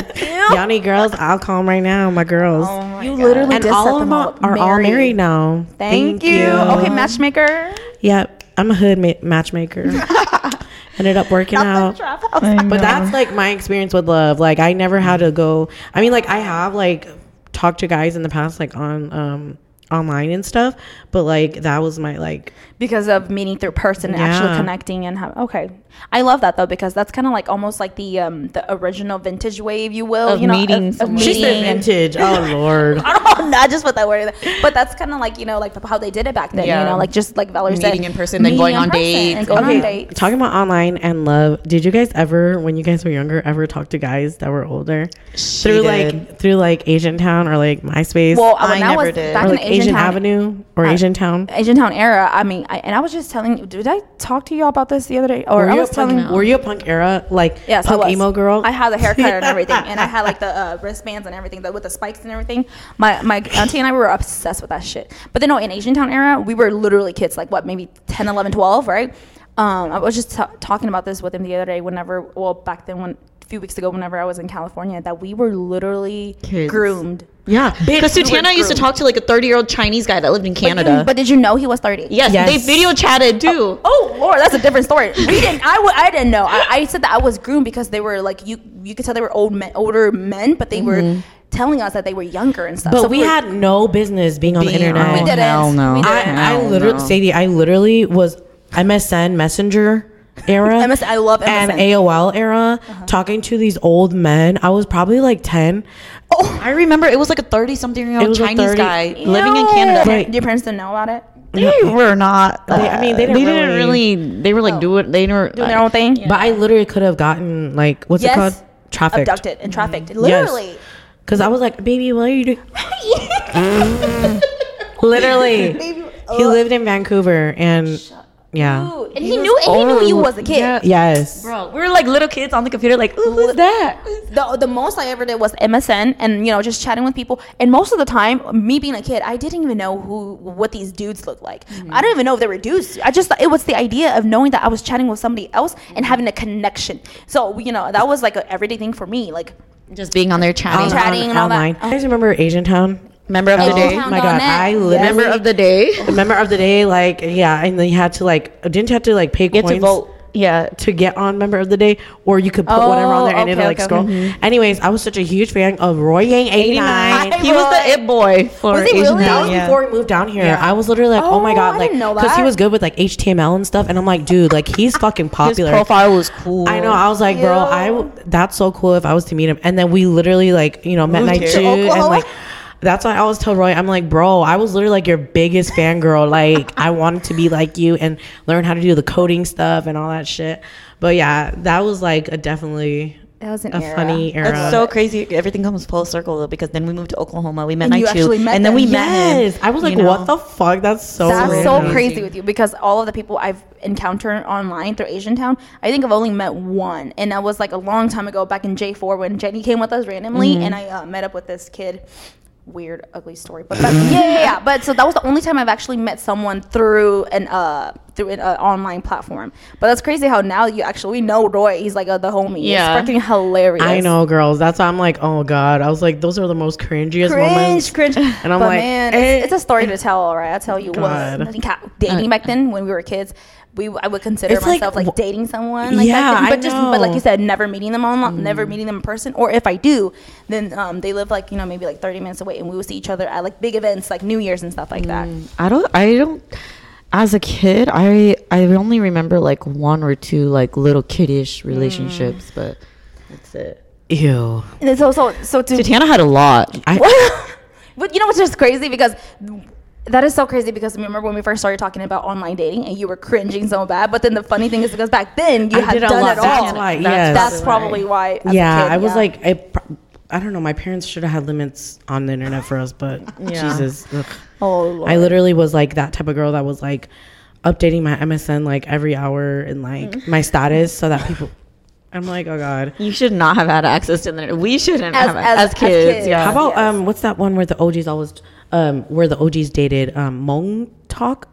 Speaker 1: Y'all need girls. I'll call them right now. My girls.
Speaker 2: Oh my you literally
Speaker 1: and all of
Speaker 2: them
Speaker 1: them
Speaker 2: up
Speaker 1: are, are all married now.
Speaker 2: Thank, you. Okay, matchmaker.
Speaker 1: Yep, I'm a hood ma- matchmaker. Ended up working
Speaker 2: Not
Speaker 1: out.
Speaker 2: the trap house.
Speaker 1: But that's like my experience with love. Like I never had to go. I mean, like I have like talked to guys in the past, like on um online and stuff. But like that was my like
Speaker 2: because of meeting through person and actually connecting and have okay i love that though because that's kind of like almost like the um the original vintage way if you will
Speaker 3: Of
Speaker 2: you know
Speaker 3: meeting
Speaker 2: of, of
Speaker 1: she
Speaker 2: meeting
Speaker 1: said vintage. Oh lord.
Speaker 2: I don't know, not just what that word, but that's kind of like you know, like how they did it back then.
Speaker 3: Yeah.
Speaker 2: You know, like just like Valerie said,
Speaker 3: Meeting in person, then going on
Speaker 2: person
Speaker 3: dates.
Speaker 2: and going
Speaker 1: Okay,
Speaker 2: on dates.
Speaker 1: talking about online and love. Did you guys ever, when you guys were younger, ever talk to guys that were older through
Speaker 3: did.
Speaker 1: like through like Asian Town or like MySpace
Speaker 2: Well,
Speaker 3: I
Speaker 2: when I,
Speaker 3: never
Speaker 2: was
Speaker 3: did.
Speaker 2: back
Speaker 1: or like
Speaker 2: the Asian,
Speaker 1: Avenue or
Speaker 2: I-
Speaker 1: Asian Town?
Speaker 2: Asian Town era. I mean, I, and I was just telling you, did I talk to you about this the other day? Or
Speaker 1: Were
Speaker 2: I
Speaker 1: you,
Speaker 2: was
Speaker 1: a punk,
Speaker 2: telling
Speaker 1: were you a punk era like
Speaker 2: Yes,
Speaker 1: punk emo girl?
Speaker 2: I had the haircut and everything, and I had like the uh, wristbands and everything, the, with the spikes and everything. My my auntie and I were obsessed with that shit. But then, no, in Asian Town era, we were literally kids, like what, maybe 10, 11, 12, right? Um, I was just ta talking about this with him the other day. Whenever, well, back then, when few weeks ago, whenever I was in California, that we were literally
Speaker 3: Kids.
Speaker 2: groomed.
Speaker 3: Yeah, because
Speaker 2: we were
Speaker 3: Sutiana used to talk to like a 30 year old Chinese guy that lived in
Speaker 2: But you-
Speaker 3: Canada.
Speaker 2: But, did you know he was thirty?
Speaker 3: yes,
Speaker 1: Yes.
Speaker 3: they video chatted oh, too.
Speaker 2: Oh Lord, that's a different story. We didn't. I, w- I didn't know. I, I said that I was groomed because they were like you. You could tell they were old men, older men, but they were mm-hmm. telling us that they were younger and stuff.
Speaker 1: but
Speaker 2: So
Speaker 1: we had no business being on the internet.
Speaker 3: on-
Speaker 2: We didn't.
Speaker 3: Hell no.
Speaker 2: We
Speaker 1: I,
Speaker 2: didn't.
Speaker 1: I
Speaker 3: Hell
Speaker 1: literally,
Speaker 3: no.
Speaker 1: Sadie, I literally was MSN Messenger era
Speaker 2: MS I love
Speaker 1: and AOL era uh-huh. talking to these old men. I was probably like 10.
Speaker 2: Oh,
Speaker 3: I remember it was like a 30 something year old Chinese
Speaker 1: 30
Speaker 3: guy living in Canada.
Speaker 1: Right.
Speaker 2: Your parents didn't know about it.
Speaker 3: They were not.
Speaker 1: They- I mean, they uh, didn't
Speaker 3: really, They were like
Speaker 2: Oh.
Speaker 3: do it. They were
Speaker 2: Doing their own thing.
Speaker 1: But I literally could have gotten like, what's
Speaker 2: Yes.
Speaker 1: it called? Trafficked.
Speaker 2: Abducted and trafficked. Mm-hmm. Literally.
Speaker 1: Because I was like, baby, what are you doing? literally. he uh. lived in Vancouver and yeah.
Speaker 2: Ooh, and he knew. And he knew you oh. was a kid.
Speaker 3: Yeah.
Speaker 1: Yes.
Speaker 3: Bro, we were like little kids on the computer, like, ooh, who's that?
Speaker 2: The, the most I ever did was MSN and you know just chatting with people and most of the time me being a kid I didn't even know who what these dudes looked like mm-hmm. I don't even know if they were dudes I just thought it was the idea of knowing that I was chatting with somebody else and mm-hmm. having a connection so you know that was like a everyday thing for me like
Speaker 3: Just being on there chatting.
Speaker 1: On-
Speaker 2: Chatting
Speaker 1: on-
Speaker 2: and all that.
Speaker 1: I You guys remember Asian Town?
Speaker 3: Member of the
Speaker 2: oh
Speaker 3: day.
Speaker 2: Town.
Speaker 1: my God, I literally
Speaker 3: Member of the day.
Speaker 1: member of the day, like yeah, and then you had to like didn't you have to like pay
Speaker 3: Get
Speaker 1: coins
Speaker 3: to vote. Yeah.
Speaker 1: to get on member of the day, or you could put whatever on oh, there and
Speaker 2: Oh,
Speaker 1: it'd
Speaker 2: okay,
Speaker 1: like
Speaker 2: okay,
Speaker 1: scroll.
Speaker 2: okay. Mm-hmm.
Speaker 1: Anyways, I was such a huge fan of Roy Yang eighty nine.
Speaker 2: Hi,
Speaker 3: He was the it boy for
Speaker 2: Was he really?
Speaker 1: That was
Speaker 3: yeah.
Speaker 1: before we moved down here.
Speaker 3: Yeah.
Speaker 1: I was literally like, oh, my
Speaker 2: Oh,
Speaker 1: god,
Speaker 2: I
Speaker 1: like
Speaker 2: didn't
Speaker 1: because he was good with like HTML and stuff, and I'm like, dude, like he's fucking popular.
Speaker 3: His
Speaker 1: popular.
Speaker 3: profile was cool.
Speaker 1: I know. I was like, bro, I w- that's so cool if I was to meet him. And then we literally like, you know, met
Speaker 3: Moved
Speaker 1: night
Speaker 3: here.
Speaker 1: two, and like. That's why I always tell Roy, I'm like, bro, I was literally like your biggest fangirl. Like, I wanted to be like you and learn how to do the coding stuff and all that shit. But yeah, that was like a definitely
Speaker 2: That was an
Speaker 1: a
Speaker 2: era.
Speaker 1: funny era.
Speaker 3: That's so crazy. Everything comes full circle though, because then we moved to Oklahoma. We met
Speaker 2: And you
Speaker 3: night two,
Speaker 2: actually met
Speaker 3: and then
Speaker 2: them.
Speaker 3: we met him.
Speaker 1: Yes, I was like,
Speaker 3: you know?
Speaker 1: what the fuck? That's so.
Speaker 2: That's
Speaker 1: random.
Speaker 2: so crazy with you because all of the people I've encountered online through Asian Town, I think I've only met one, and that was like a long time ago, back in J four when Jenny came with us randomly, and I uh, met up with this kid. Weird, ugly story, but yeah, yeah, yeah. But so that was the only time I've actually met someone through an uh through an uh, online platform. But that's crazy how now you actually know Roy. He's like uh, the homie.
Speaker 3: Yeah.
Speaker 2: it's freaking hilarious.
Speaker 1: I know, girls. That's why I'm like, oh god. I was like, those are the most cringiest
Speaker 2: cringe,
Speaker 1: moments.
Speaker 2: cringe.
Speaker 1: And I'm
Speaker 2: but
Speaker 1: like,
Speaker 2: man,
Speaker 1: eh.
Speaker 2: it's, it's a story to tell, all right. I tell you what. Dating back then, when we were kids, we I would consider
Speaker 1: It's
Speaker 2: myself like,
Speaker 1: w-
Speaker 2: dating someone. Like
Speaker 1: Yeah,
Speaker 2: that,
Speaker 1: I
Speaker 2: but just but like you said, never meeting them online, never
Speaker 1: Mm.
Speaker 2: meeting them in person. Or if I do, then um, they live like you know maybe like thirty minutes away, and we would see each other at like big events like New Year's and stuff like that.
Speaker 3: I don't. I don't. As a kid, I I only remember like one or two like little kiddish relationships, but that's it.
Speaker 1: Ew.
Speaker 2: And then so so so to
Speaker 3: Tatiana had a lot.
Speaker 1: I,
Speaker 2: but you know what's just crazy because that is so crazy because remember when we first started talking about online dating and you were cringing so bad. But then the funny thing is because back then you
Speaker 1: I
Speaker 2: had done
Speaker 1: lot.
Speaker 2: it
Speaker 1: That's
Speaker 2: all.
Speaker 1: why,
Speaker 2: That's,
Speaker 1: yes.
Speaker 2: probably why. as a
Speaker 1: yeah,
Speaker 2: kid,
Speaker 1: I was
Speaker 2: yeah.
Speaker 1: like, I, I don't know. My parents should have had limits on the internet for us, but Jesus, ugh.
Speaker 2: Oh, Lord.
Speaker 1: I literally was like that type of girl that was like updating my MSN like every hour and like
Speaker 2: Mm.
Speaker 1: my status so that people. I'm like, oh god.
Speaker 3: You should not have had access to the internet. We shouldn't
Speaker 2: As-
Speaker 3: have
Speaker 2: as-
Speaker 3: as,
Speaker 2: as
Speaker 3: kids.
Speaker 2: kids.
Speaker 3: Yeah.
Speaker 1: How about
Speaker 2: Yes.
Speaker 1: um, what's that one where the OGs always, um, where the OGs dated um, Hmong Talk?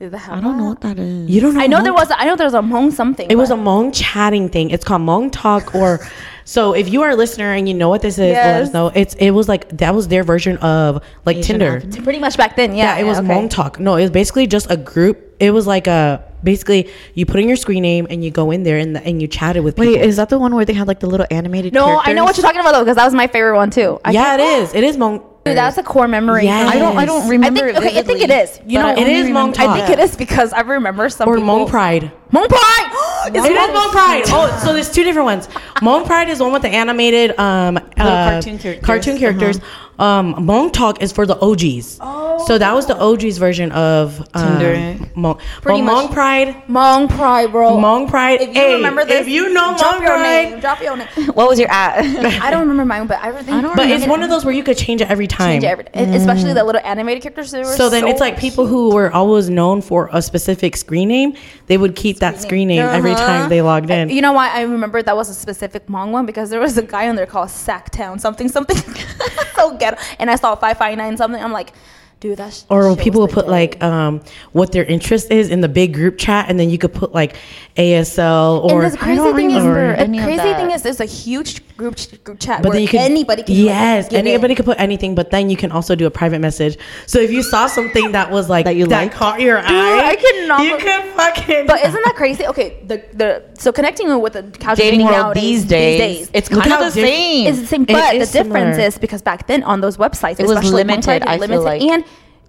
Speaker 2: Is the hell
Speaker 3: I don't know what that is.
Speaker 1: You don't know?
Speaker 2: I know
Speaker 1: Hmong
Speaker 2: there was. A, I know there was a Hmong something.
Speaker 1: It was a
Speaker 2: but-
Speaker 1: Hmong chatting thing. It's called Hmong Talk or so if you are a listener and you know what this is, let us know. It's it was like that was their version of like
Speaker 3: Asian
Speaker 1: Tinder.
Speaker 3: Avenue.
Speaker 2: pretty much back then. Yeah,
Speaker 1: Yeah, it was
Speaker 2: okay.
Speaker 1: Hmong Talk. No, it was basically just a group. It was like a basically you put in your screen name and you go in there and the, and you chatted with people.
Speaker 3: Wait, is that the one where they had like the little animated?
Speaker 2: No, I know what you're talking about though, because that was my favorite one too. I
Speaker 1: yeah, it is. It is Hmong.
Speaker 2: Dude, that's a core memory.
Speaker 1: Yes.
Speaker 3: I don't. I don't remember.
Speaker 2: I think, okay, I think it
Speaker 3: vividly,
Speaker 2: is. You know,
Speaker 3: I
Speaker 1: It
Speaker 3: only
Speaker 1: Hmong.
Speaker 2: I think it is because I remember some
Speaker 1: or
Speaker 2: people.
Speaker 1: Hmong Pride.
Speaker 2: Hmong Pride.
Speaker 1: It is Hmong Pride. Oh, so there's two different ones. Hmong Pride is one with the animated um, uh,
Speaker 3: cartoon characters.
Speaker 1: Cartoon characters. Um, Hmong Talk is for the OGs. Oh. So that was the OGs version of um,
Speaker 3: Tinder.
Speaker 1: Hmong.
Speaker 2: Pretty
Speaker 1: But
Speaker 2: much.
Speaker 1: Hmong Pride.
Speaker 2: Hmong Pride, bro.
Speaker 1: Hmong Pride.
Speaker 2: If you
Speaker 1: hey,
Speaker 2: remember this,
Speaker 1: if you know
Speaker 2: drop
Speaker 1: Hmong
Speaker 2: your
Speaker 1: Pride,
Speaker 2: name. Drop your name.
Speaker 3: What was your at?
Speaker 2: I don't remember mine, but I think. I
Speaker 3: don't
Speaker 1: but it's one of those where you could change it every time.
Speaker 2: Change every, especially the little animated characters. They were
Speaker 1: So then it's like people who were always known for a specific screen name, they would keep that screen name every
Speaker 2: Uh-huh.
Speaker 1: time they logged in.
Speaker 2: You know why I remember that was a specific Hmong one because there was a guy on there called Sacktown something something so ghetto, and I saw five five nine something. I'm like, dude, that's
Speaker 1: or people will put like um, what their interest is in the big group chat, and then you could put like ASL or
Speaker 2: and the crazy
Speaker 3: don't
Speaker 2: thing is,
Speaker 3: remember
Speaker 2: the
Speaker 3: any of
Speaker 2: crazy thing is, there's a huge group ch- group chat
Speaker 1: but
Speaker 2: where
Speaker 1: then you could
Speaker 2: anybody can
Speaker 1: yes
Speaker 2: like,
Speaker 1: anybody
Speaker 2: in.
Speaker 1: could put anything but then you can also do a private message so if you saw something that was like
Speaker 3: That you
Speaker 1: that
Speaker 3: liked?
Speaker 1: caught your eye
Speaker 2: I cannot
Speaker 1: you
Speaker 2: be-
Speaker 1: could fucking
Speaker 2: But isn't that crazy? Okay, the the so connecting with the casual
Speaker 3: Dating
Speaker 2: dating
Speaker 3: world
Speaker 2: nowadays,
Speaker 3: these days, it's kind of the same.
Speaker 2: it's the same. But the
Speaker 1: is
Speaker 2: difference
Speaker 1: similar.
Speaker 2: is because back then on those websites,
Speaker 3: It was
Speaker 2: especially
Speaker 3: limited, I
Speaker 2: it's
Speaker 3: feel
Speaker 2: limited,
Speaker 3: like.
Speaker 2: and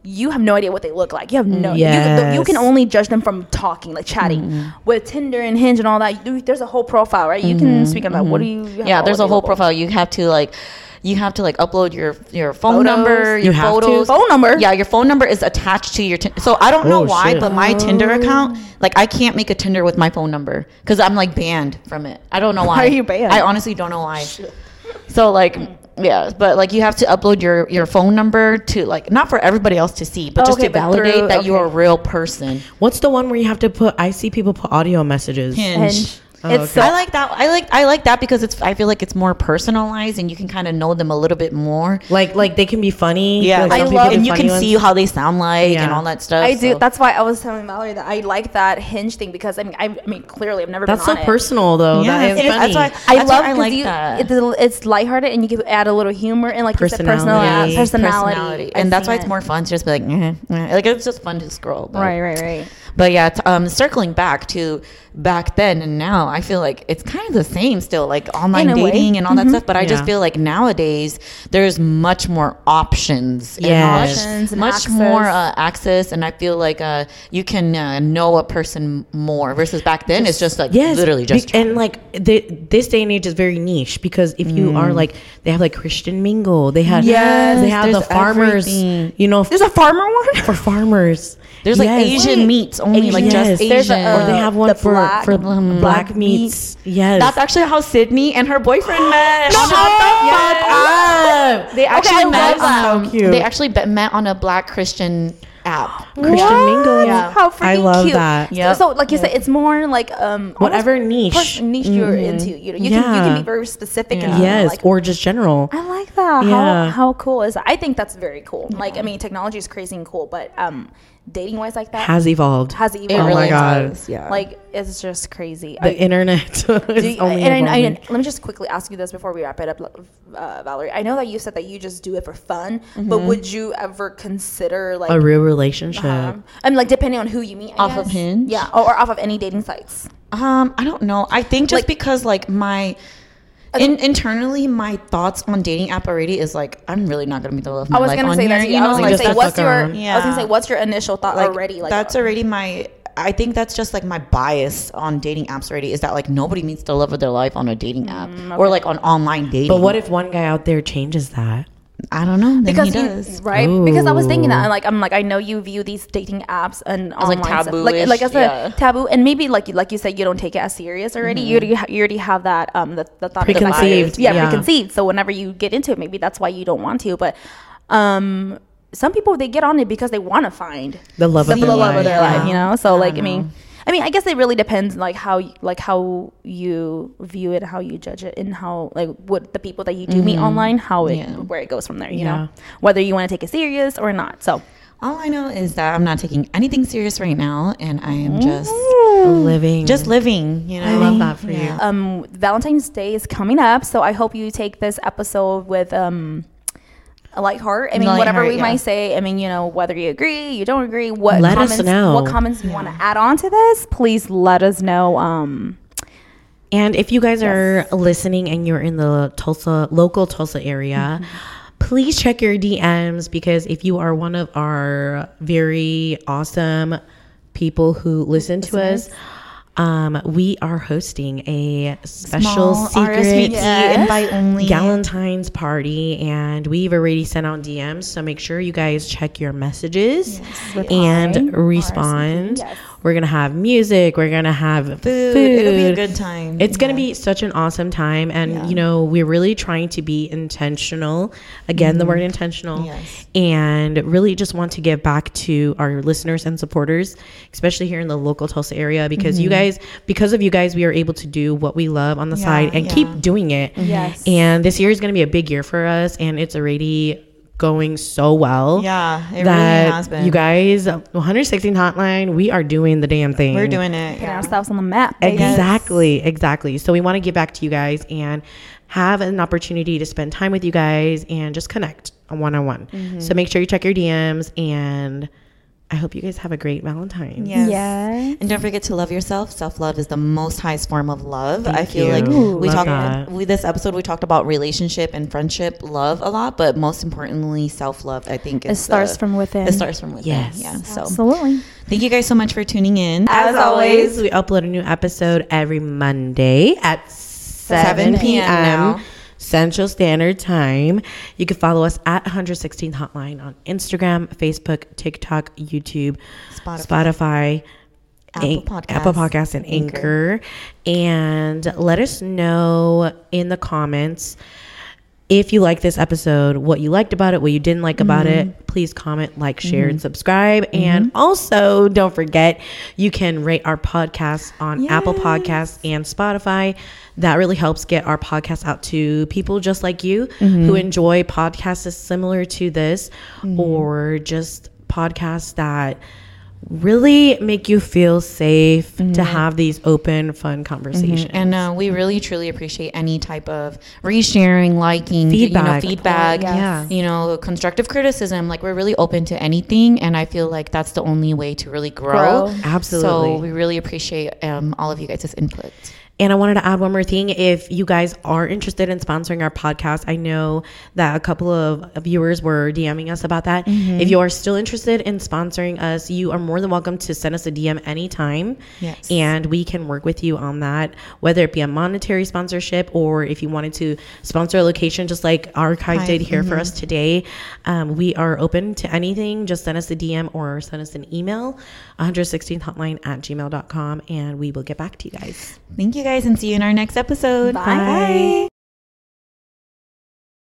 Speaker 2: you have no idea what they look like. You have no. You,
Speaker 1: Yes.
Speaker 2: you can only judge them from talking, like chatting.
Speaker 3: Mm-hmm.
Speaker 2: With Tinder and Hinge and all that, you, there's a whole profile, right? You can speak on that. What do you? you
Speaker 3: yeah, there's a whole
Speaker 2: available?
Speaker 3: profile. You have to like, you have to like upload your your phone
Speaker 2: Photos.
Speaker 3: number,
Speaker 1: You
Speaker 3: your
Speaker 1: have to?
Speaker 3: photos,
Speaker 2: Phone number?
Speaker 3: Yeah, your phone number is attached to your. Tin- so I don't know
Speaker 1: Oh,
Speaker 3: why,
Speaker 1: shit.
Speaker 3: but my Tinder account, like I can't make a Tinder with my phone number because I'm like banned from it. I don't know why.
Speaker 2: are you banned?
Speaker 3: I honestly don't know why. So like. Yeah, but like you have to upload your your phone number to like not for everybody else to see, but
Speaker 2: Oh,
Speaker 3: just
Speaker 2: okay,
Speaker 3: to
Speaker 2: but
Speaker 3: validate
Speaker 2: through-
Speaker 3: that you're a real person.
Speaker 1: what's the one where you have to put i see people put audio messages
Speaker 2: Hinge.
Speaker 1: Oh,
Speaker 2: it's
Speaker 1: okay.
Speaker 2: so
Speaker 3: I like that. I like I like that because it's. I feel like it's more personalized, and you can kind of know them a little bit more.
Speaker 1: like like they can be funny
Speaker 3: Yeah,
Speaker 1: like,
Speaker 2: I love-
Speaker 3: and you
Speaker 1: funny
Speaker 3: can see how they sound like and all that stuff.
Speaker 2: I do.
Speaker 3: so-
Speaker 2: That's why I was telling Mallory that I like that Hinge thing because I mean, I, I mean, clearly I've never
Speaker 1: that's
Speaker 2: been
Speaker 1: so
Speaker 2: on it.
Speaker 1: personal though
Speaker 3: Yeah,
Speaker 1: that is
Speaker 3: it is.
Speaker 1: funny.
Speaker 3: That's why-
Speaker 2: I
Speaker 3: That's why
Speaker 2: love
Speaker 3: I
Speaker 2: because
Speaker 3: like
Speaker 2: you,
Speaker 3: that.
Speaker 2: it's, it's lighthearted and you can add a little humor and like you said,
Speaker 1: Personality.
Speaker 2: personality, personality,
Speaker 3: and that's why
Speaker 2: seen
Speaker 3: it's more fun to just be like, eh, eh. like it's just fun to scroll. But,
Speaker 2: right, right, right.
Speaker 3: But yeah, t- um, circling back to back then and now, I feel like it's kind of the same still, like online
Speaker 2: In a way.
Speaker 3: dating and all that stuff. But I just feel like nowadays there's much more options. and
Speaker 1: Yes.
Speaker 3: much-
Speaker 2: Options and
Speaker 3: much
Speaker 2: access.
Speaker 3: more uh, access, and I feel like uh, you can uh, know a person more versus back then. it's just like
Speaker 1: yes
Speaker 3: literally just
Speaker 1: be- and like the, this day and age is very niche because if you are
Speaker 3: Mm.
Speaker 1: like they have like christian mingle they have
Speaker 2: Yes,
Speaker 1: they have the farmers
Speaker 3: everything.
Speaker 1: you know
Speaker 2: There's a farmer one.
Speaker 1: for farmers
Speaker 3: There's like
Speaker 1: Yes.
Speaker 3: Asian
Speaker 2: Wait.
Speaker 3: meets only, like
Speaker 1: Yes.
Speaker 3: just Asian.
Speaker 2: There's a,
Speaker 1: or they
Speaker 2: uh,
Speaker 1: have one
Speaker 2: the
Speaker 1: for
Speaker 2: black-
Speaker 1: for
Speaker 2: black
Speaker 1: black meats yes
Speaker 3: That's actually how Sydney and her boyfriend met.
Speaker 1: Shut the fuck up.
Speaker 3: They actually
Speaker 2: I
Speaker 3: met.
Speaker 2: love.
Speaker 3: Um,
Speaker 1: So cute.
Speaker 3: They actually be- met on a Black Christian app.
Speaker 1: Christian mingle.
Speaker 3: Yeah.
Speaker 2: How freaking
Speaker 1: I love
Speaker 2: cute.
Speaker 1: that.
Speaker 2: So-
Speaker 3: Yep.
Speaker 2: So, like you said, it's more like um
Speaker 1: Whatever niche.
Speaker 2: niche you're into. You know, you can you can be very specific.
Speaker 3: Yeah.
Speaker 2: And
Speaker 1: Yes,
Speaker 2: Like,
Speaker 1: or just general.
Speaker 2: I like that.
Speaker 1: Yeah.
Speaker 2: How how cool is that? I think that's very cool. Like I mean, technology is crazy and cool, but um, dating wise like that
Speaker 1: Has evolved.
Speaker 2: has
Speaker 3: It
Speaker 2: evolved.
Speaker 1: Oh
Speaker 3: really
Speaker 1: my God.
Speaker 3: does, Yeah.
Speaker 2: Like it's just crazy.
Speaker 1: the
Speaker 2: I-
Speaker 1: internet
Speaker 2: do
Speaker 1: is
Speaker 2: you-
Speaker 1: only
Speaker 2: and I, I, let me just quickly ask you this before we wrap it up, uh, Valerie. I know that you said that you just do it for fun, but would you ever consider like
Speaker 1: a real relationship.
Speaker 2: um, I mean, like depending on who you meet, I
Speaker 3: Off of
Speaker 2: guess.
Speaker 3: Hinge?
Speaker 2: yeah, or, or off of any dating sites.
Speaker 3: Um, I don't know. I think just
Speaker 2: Like-
Speaker 3: because like my. In, internally, my thoughts on dating app already is like I'm really not gonna meet the love of my
Speaker 2: I was
Speaker 3: life
Speaker 2: gonna
Speaker 3: on
Speaker 2: say that.
Speaker 3: you
Speaker 2: you. I
Speaker 3: know,
Speaker 2: was
Speaker 1: like,
Speaker 2: gonna say,
Speaker 1: to
Speaker 2: what's your?
Speaker 1: around.
Speaker 2: I was gonna say, what's your initial thought
Speaker 3: like
Speaker 2: already? Like
Speaker 3: that's
Speaker 2: uh,
Speaker 3: already my i think that's just like my bias on dating apps already is that like nobody meets the love of their life on a dating app or like on online dating
Speaker 1: But what if one guy out there changes that?
Speaker 3: I don't know. Then
Speaker 2: because
Speaker 3: he
Speaker 2: you-
Speaker 3: does.
Speaker 2: right? Because I was thinking that,
Speaker 1: Ooh.
Speaker 2: I'm like, I'm like, I know you view these dating apps and
Speaker 3: As, like,
Speaker 2: online like,
Speaker 3: taboo-ish,
Speaker 2: like as a
Speaker 3: yeah.
Speaker 2: taboo, and maybe like you, like you said, you don't take it as serious already. You already, ha- you already have that um the, the thought, the fact-
Speaker 1: Preconceived,
Speaker 2: yeah,
Speaker 1: yeah.
Speaker 2: preconceived. So whenever you get into it, maybe that's why you don't want to. But um, some people they get on it because they want to find
Speaker 1: The love of
Speaker 2: the
Speaker 1: their
Speaker 2: love of their
Speaker 1: life.
Speaker 2: life, you know. So
Speaker 3: I
Speaker 2: like, I mean,
Speaker 3: know.
Speaker 2: I mean, I guess it really depends, like how like how you view it, how you judge it, and how like what the people that you do meet online, how it
Speaker 3: Yeah.
Speaker 2: where it goes from there. You
Speaker 1: Yeah.
Speaker 2: know, whether you want to take it serious or not. So
Speaker 3: All I know is that I'm not taking anything serious right now, and I am just
Speaker 1: Living.
Speaker 3: just living. You know,
Speaker 1: I love that for you.
Speaker 2: Um, Valentine's Day is coming up, so I hope you take this episode with um. A light heart. I mean,
Speaker 3: Light
Speaker 2: whatever
Speaker 3: heart,
Speaker 2: we
Speaker 3: yeah.
Speaker 2: might say. I mean, you know, whether you agree, you don't agree. What
Speaker 1: Let us
Speaker 2: comments,
Speaker 1: know.
Speaker 2: What comments you want to add on to this? Please let us know. Um,
Speaker 1: And if you guys are listening and you're in the Tulsa local Tulsa area, please check your DMs because if you are one of our very awesome people who listen to us, um, we are hosting a special
Speaker 3: Small
Speaker 1: secret
Speaker 2: Yes.
Speaker 3: invite only.
Speaker 1: Galentine's party, and we've already sent out DMs. So make sure you guys check your messages and
Speaker 2: Reply.
Speaker 1: respond.
Speaker 2: Yes.
Speaker 1: We're gonna have music. We're gonna have food.
Speaker 3: Food. It'll be a good time.
Speaker 1: It's gonna be such an awesome time, and
Speaker 3: Yeah.
Speaker 1: you know we're really trying to be intentional. Again, the word intentional,
Speaker 3: Mm-hmm. Yes.
Speaker 1: and really just want to give back to our listeners and supporters, especially here in the local Tulsa area, because you guys, because of you guys, we are able to do what we love on the
Speaker 3: Mm-hmm. Yeah,
Speaker 1: side and
Speaker 3: yeah.
Speaker 1: keep doing it.
Speaker 2: Yes.
Speaker 1: And this year is gonna be a big year for us, and it's already going so well.
Speaker 3: Yeah, it
Speaker 1: that
Speaker 3: really has been.
Speaker 1: you guys, 116 hotline, we are doing the damn thing.
Speaker 3: we're doing it.
Speaker 2: putting
Speaker 3: Yeah.
Speaker 2: ourselves on the map. baby.
Speaker 1: Exactly, exactly. So we want to give back to you guys and have an opportunity to spend time with you guys and just connect one on one. So make sure you check your DMs and I hope you guys have a great Valentine's.
Speaker 3: Yes.
Speaker 2: Yes.
Speaker 3: And don't forget to love yourself. Self love is the most highest form of love.
Speaker 1: Thank
Speaker 3: I feel
Speaker 1: you.
Speaker 3: like
Speaker 1: Ooh,
Speaker 3: we
Speaker 1: love
Speaker 3: talked
Speaker 1: that.
Speaker 3: with this episode. We talked about relationship and friendship, love a lot, but most importantly, self love. I think
Speaker 2: it starts
Speaker 3: the-
Speaker 2: from within.
Speaker 3: It starts from within.
Speaker 1: Yes.
Speaker 3: Yeah. So
Speaker 2: Absolutely.
Speaker 3: thank you guys so much for tuning in.
Speaker 2: As always.
Speaker 1: we upload a new episode every Monday at 7,
Speaker 3: 7
Speaker 1: p.m.
Speaker 3: p.m.
Speaker 1: Central Standard Time. You can follow us at 116 Hotline on Instagram, Facebook, TikTok, YouTube,
Speaker 3: Spotify.
Speaker 1: Spotify,
Speaker 3: Apple Podcasts,
Speaker 1: Apple Podcasts, and Anchor. And let us know in the comments if you like this episode, what you liked about it, what you didn't like about
Speaker 3: Mm-hmm.
Speaker 1: it. Please comment, like, share, and subscribe. And also, don't forget, you can rate our podcast on Apple Podcasts and Spotify. That really helps get our podcast out to people just like you
Speaker 3: Mm-hmm.
Speaker 1: who enjoy podcasts similar to this or just podcasts that really make you feel safe to have these open, fun conversations.
Speaker 3: And uh, we really truly appreciate any type of resharing, liking,
Speaker 1: Feedback.
Speaker 3: you know, feedback,
Speaker 2: Yes.
Speaker 1: Yeah.
Speaker 3: you know, constructive criticism. Like we're really open to anything, and I feel like that's the only way to really grow.
Speaker 2: Grow.
Speaker 1: Absolutely.
Speaker 3: So we really appreciate um, all of you guys' input.
Speaker 1: And I wanted to add one more thing. If you guys are interested in sponsoring our podcast, I know that a couple of viewers were DMing us about that.
Speaker 3: Mm-hmm.
Speaker 1: If you are still interested in sponsoring us, you are more than welcome to send us a DM anytime.
Speaker 3: Yes.
Speaker 1: And we can work with you on that, whether it be a monetary sponsorship or if you wanted to sponsor a location, just like Archive did here
Speaker 3: Mm-hmm.
Speaker 1: for us today. Um, we are open to anything. Just send us a DM or send us an email, 116 hotline at gmail.com, and we will get back to you guys.
Speaker 3: Thank you guys, and see you in our next episode.
Speaker 2: Bye.